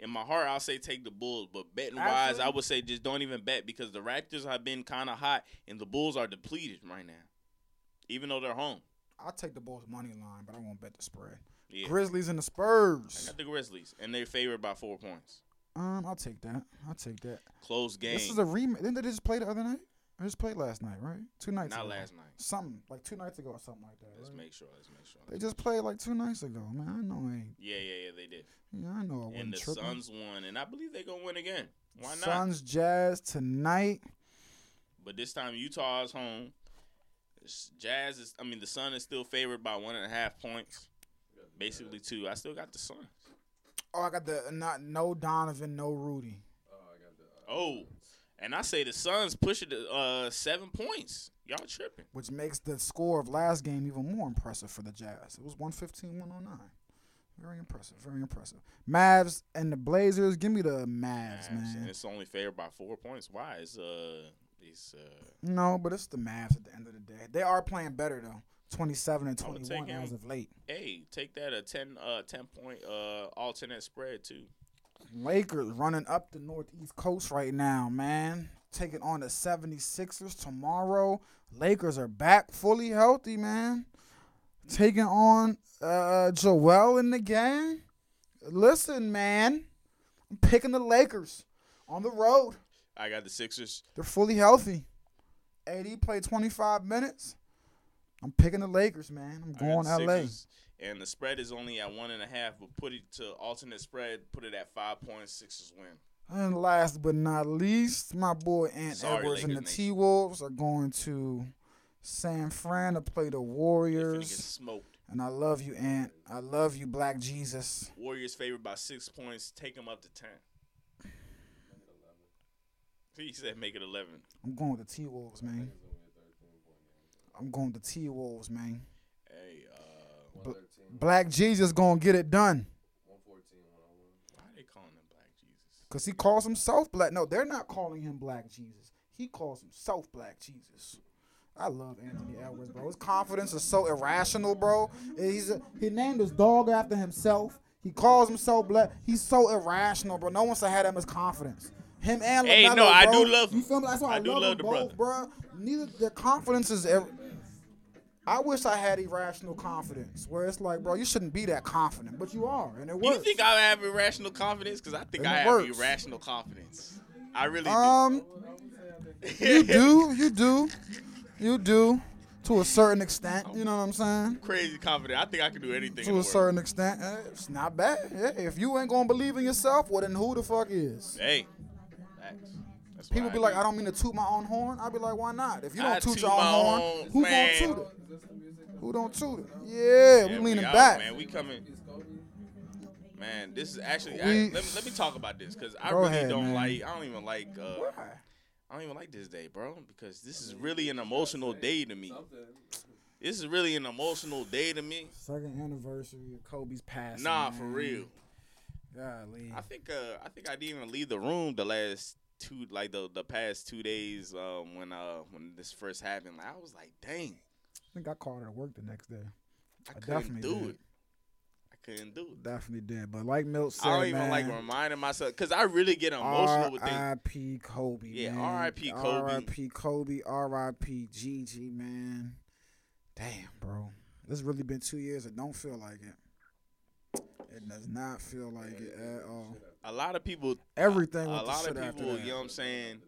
In my heart, I'll say take the Bulls, but betting wise, I would say just don't even bet because the Raptors have been kind of hot and the Bulls are depleted right now, even though they're home. I'll take the Bulls money line, but I won't bet the spread. Yeah, Grizzlies and the I Spurs. got the Grizzlies, and they're favored by four points. Um, I'll take that. I'll take that. Close game. This is a rematch. Didn't they just play the other night? They just played last night, right? Two nights Not ago. last night. Something like two nights ago or something like that. Let's right? make sure. Let's make sure. They just played like two nights ago, man. I know I ain't. Yeah, yeah, yeah. They did. Yeah, I know I And the tripping. Suns won, and I believe they're gonna win again. Why not? Suns Jazz tonight. But this time Utah is home. Jazz is. I mean, the Sun is still favored by one and a half points, basically two. I still got the Sun. Oh, I got the not no Donovan, no Rudy. Oh, I got the. Uh, Oh, and I say the Suns push it to uh, seven points. Y'all tripping? which makes the score of last game even more impressive for the Jazz. It was 115 109. Very impressive. Very impressive. Mavs and the Blazers. Give me the Mavs, Mavs, And man. it's only favored by four points. Why? It's uh, it's uh. No, but it's the Mavs at the end of the day. They are playing better though. 27 and I 21 take him. as of late. Hey, take that a 10, uh, 10 point uh alternate spread too. Lakers running up the Northeast Coast right now, man. Taking on the 76ers tomorrow. Lakers are back fully healthy, man. Taking on uh, Joel in the game. Listen, man. I'm picking the Lakers on the road. I got the Sixers. They're fully healthy. AD played 25 minutes. I'm picking the Lakers, man. I'm going LA. And the spread is only at one and a half, but put it to alternate spread, put it at five points, Sixers win. And last but not least, my boy Ant Sorry, Edwards and the T Wolves are going to San Fran to play the Warriors. And I love you, Ant. I love you, Black Jesus. Warriors favored by six points. Take them up to ten. He said make it eleven. I'm going with the T Wolves, man. I'm going to T Wolves, man. Hey, uh, 113, Black Jesus gonna get it done. 114, 101. why they calling him Black Jesus? Cause he calls himself black. No, they're not calling him Black Jesus. He calls himself Black Jesus. I love Anthony Edwards, bro. His confidence is so irrational, bro. He's a, he named his dog after himself. He calls himself black. He's so irrational, bro. No one should have that much confidence. Him and Hey, LaMelo, no, I bro. do love You him. feel me? That's why I, I do love, love them the both, bro. Neither their confidence is. Ever, I wish I had irrational confidence, where it's like, bro, you shouldn't be that confident, but you are, and it works. you think I have irrational confidence? Because I think And I have works. irrational confidence. I really Um, you do, you do, you do, to a certain extent. You know what I'm saying? do. Crazy confident. I think I can do anything. To a certain extent, Eh, it's not bad. Yeah, if you ain't gonna believe in yourself, well then who the fuck is? Hey, facts. That's People be I like, do. I don't mean to toot my own horn. I be like, why not? If you don't toot toot your own horn, own, who man. gonna toot it? Is this the music? Who don't toot it? Yeah, Yeah, we leaning out, back. man. We coming. Man, this is actually. I, let, me, let me talk about this because I Go really ahead, don't man. like. I don't even like. Uh, Why? I don't even like this day, bro, because this is really an emotional day to me. This is really an emotional day to me. Second anniversary of Kobe's passing. Nah, for real. Golly. I think. Uh, I think I didn't even leave the room the last two, like the the past two days um, when uh when this first happened. Like, I was like, dang, I think I called her at work the next day. I, I couldn't definitely do did. it. I couldn't do it. Definitely did. But like Milt said, I don't even man, like reminding myself because I really get emotional with things. R.I.P. Kobe. Yeah. R.I.P. Kobe. R.I.P. Kobe. R.I.P. Gigi, man. Damn, bro. This really been two years. It don't feel like it. It does not feel like it at all. A lot of people, Everything a with the lot of people, that. you know what I'm saying?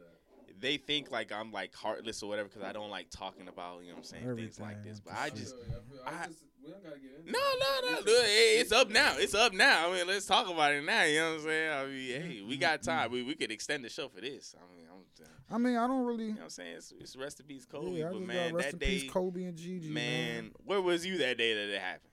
They think like I'm like heartless or whatever because I don't like talking about, you know what I'm saying, things like this. But I just, So, I feel- I I- just, we don't gotta get into no, no, no, hey, it's up now. It's up now. I mean, let's talk about it now. You know what I'm saying? I mean, hey, we got Mm-hmm. time. We, we could extend the show for this. I mean, I'm, I mean, I don't really. you know what I'm saying? It's, it's rest in peace, Kobe. yeah, but man, rest that in day, peace, Kobe and Gigi. man, where was you that day that it happened?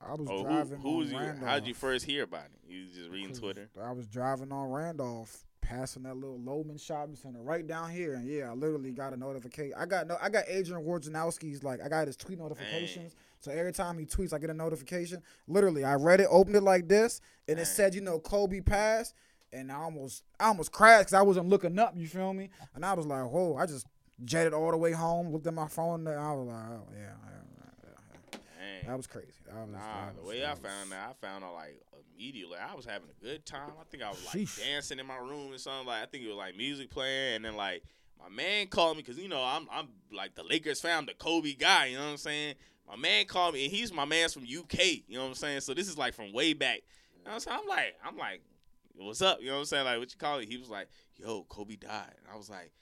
I was Oh, driving who on was you? Randolph. How'd you first hear about it? You just reading Twitter? I was driving on Randolph, passing that little Loman shopping center right down here, and yeah, I literally got a notification. I got no, I got Adrian Wojnarowski's like, I got his tweet notifications. So every time he tweets, I get a notification. Literally, I read it, opened it like this, and it said, you know, Kobe passed, and I almost, I almost crashed because I wasn't looking up. You feel me? And I was like, whoa! I just jetted all the way home, looked at my phone, and I was like, oh yeah, yeah. Dang. That was crazy. That was, Nah, that the way that I was- found out, I found out like immediately. I was having a good time. I think I was like Sheesh. dancing in my room or something. Like I think it was like music playing, and then like my man called me because you know I'm I'm like the Lakers fan, I'm the Kobe guy. You know what I'm saying? My man called me, and he's my man's from UK. You know what I'm saying? So this is like from way back. You know what I'm saying? I'm like I'm like, what's up? You know what I'm saying? Like what you call it? He was like, yo, Kobe died. And I was like.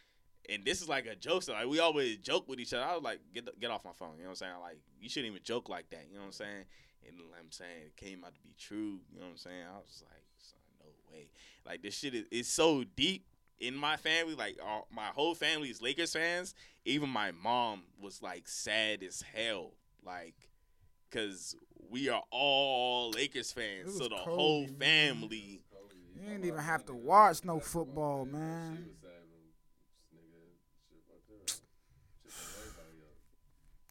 And this is like a joke. So like we always joke with each other. I was like, get the, get off my phone. You know what I'm saying? Like you shouldn't even joke like that. You know what I'm saying? And I'm saying it came out to be true. You know what I'm saying? I was like, son, no way. Like this shit is it's so deep in my family. Like all, my whole family is Lakers fans. Even my mom was like sad as hell. Like, cause we are all Lakers fans. So the whole family. You ain't even have to watch no football, man. was sad when nigga shit fucked her up. Shit fucked everybody up.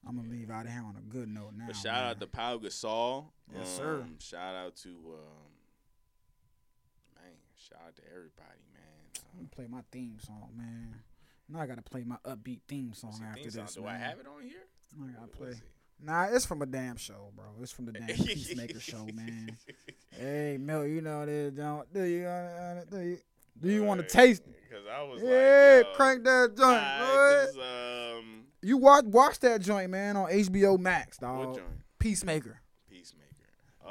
I'm gonna leave out of here on a good note now. But shout man. out to Pau Gasol. Yes, sir. Um, Shout out to um, man. Shout out to everybody, man. I'm gonna play my theme song, man. Now I gotta play my upbeat theme song after theme song? this. Do man. I have it on here? I gotta What play. Nah, it's from a damn show, bro. It's from the damn Peacemaker show, man. Hey, Mel, you know this, don't do you? Uh, do you? Do you want to taste? it? Cause I was Yeah, like, yo, crank that joint. boy. um, You watch watch that joint, man, on HBO Max, dog. what joint? Peacemaker. Peacemaker.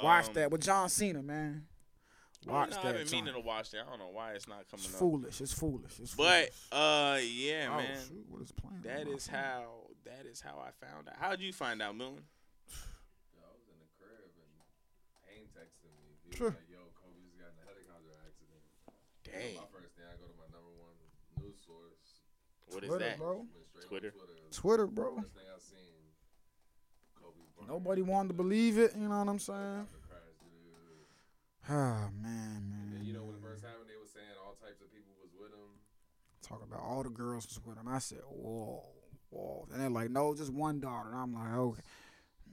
Watch Um, that with John Cena, man. Watch don't know, I've that been joint. meaning to watch that. I don't know why it's not coming It's up. foolish. It's foolish. It's But uh, yeah, oh, man. shoot, what is playing? That on phone? how. That is how I found out. How did you find out, Milton? Yo, I was in the crib and Payne texted me. He Sure. was like, yo, Kobe just got in a helicopter accident. Dang. My first thing, I go to my number one news source. What is Twitter, that? bro. Twitter? Twitter. Twitter, bro. First thing I seen, Kobe Nobody wanted to believe it. You know what I'm saying? Ah, man, man. And then, you know, when it first happened, they were saying all types of people was with him. Talk about all the girls was with him. I said, whoa, whoa. And they're like, no, just one daughter. And I'm like, okay.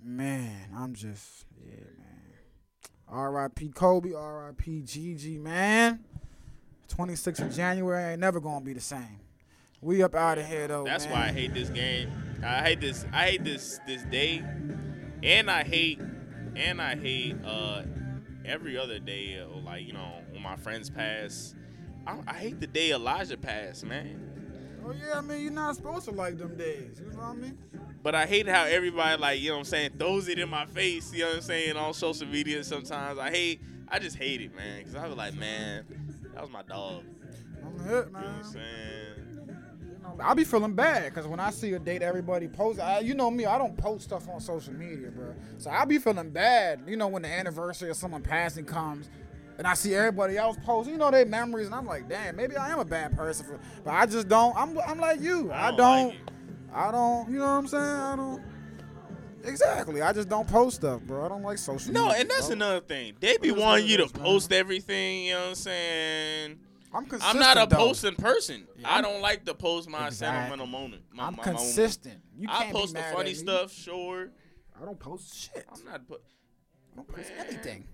Man, I'm just, yeah, man. R.I.P. Kobe, R.I.P. Gigi, man. 26th of January ain't never gonna be the same. We up out of here though. That's man. why I hate this game. I hate this. I hate this this day, and I hate and I hate uh every other day. uh, Like you know, when my friends pass, I, I hate the day Elijah passed, man. Oh yeah, I mean you're not supposed to like them days. You know what I mean? But I hate how everybody like you know what I'm saying throws it in my face. You know what I'm saying on social media. Sometimes I hate. I just hate it, man. Cause I was like, man, that was my dog. I'm hit, You know what. I'm saying? You know, I be feeling bad because when I see a date everybody post, I, you know me, I don't post stuff on social media, bro. So I'll be feeling bad, you know, when the anniversary of someone passing comes, and I see everybody else post, you know, their memories, and I'm like, damn, maybe I am a bad person, for, but I just don't. I'm, I'm like you. I don't don't. like. I don't. You know what I'm saying? I don't. Exactly. I just don't post stuff, bro. I don't like social. No, media, and that's bro. another thing. They be It is what wanting you to post everything. You know what I'm saying? I'm consistent. I'm not a though. posting person. Yeah, I don't like to post my Exactly. sentimental moment. My, I'm my consistent. You I can't be post the funny stuff, sure. I don't post shit. I'm not. Put, I don't post Man. anything.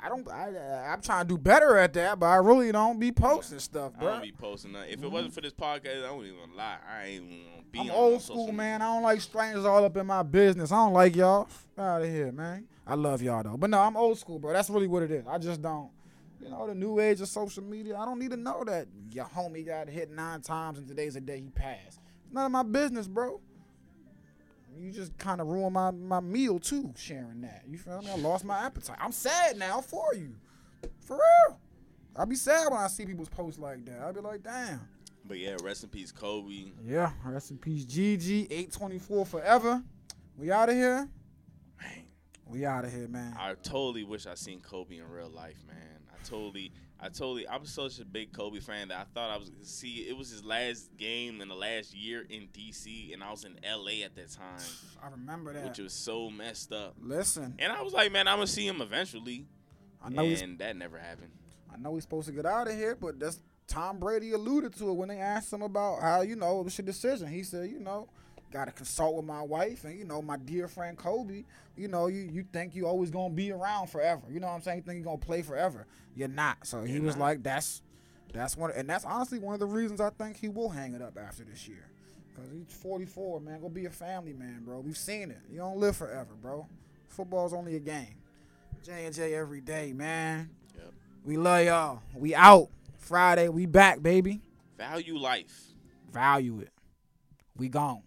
I don't. I, uh, I'm trying to do better at that, but I really don't be posting stuff, bro. I don't be posting nothing. If it wasn't for this podcast, I wouldn't even lie. I ain't even gonna be I'm old school, man. I don't like strangers all up in my business. I don't like y'all. Out of here, man. I love y'all though. But no, I'm old school, bro. That's really what it is. I just don't. You know, the new age of social media, I don't need to know that your homie got hit nine times and today's the day he passed. It's none of my business, bro. You just kind of ruined my, my meal too, sharing that. You feel me? I lost my appetite. I'm sad now for you. For real. I'll be sad when I see people's posts like that. I'll be like, damn. But yeah, rest in peace, Kobe. Yeah, rest in peace, GG. 824 forever. We out of here. Man, We out of here, man. I totally wish I seen Kobe in real life, man. Totally, I totally, I was such a big Kobe fan that I thought I was see. It was his last game in the last year in DC, and I was in LA at that time, I remember that. which was so messed up. Listen, And I was like, man, I'm gonna see him eventually, I know he's and that never happened. I know he's supposed to get out of here, but that's Tom Brady alluded to it when they asked him about how you know it was your decision. He said, you know, got to consult with my wife and you know my dear friend Kobe. You know, you you think you always gonna be around forever. You know what I'm saying? You think you're gonna play forever. You're not. So he You're was not. like, that's that's one, and that's honestly one of the reasons I think he will hang it up after this year. Cause he's 44, man. Go be a family man, bro. We've seen it. You don't live forever, bro. Football's only a game. J and J every day, man. Yep. We love y'all. We out. Friday, we back, baby. Value life. Value it. We gone.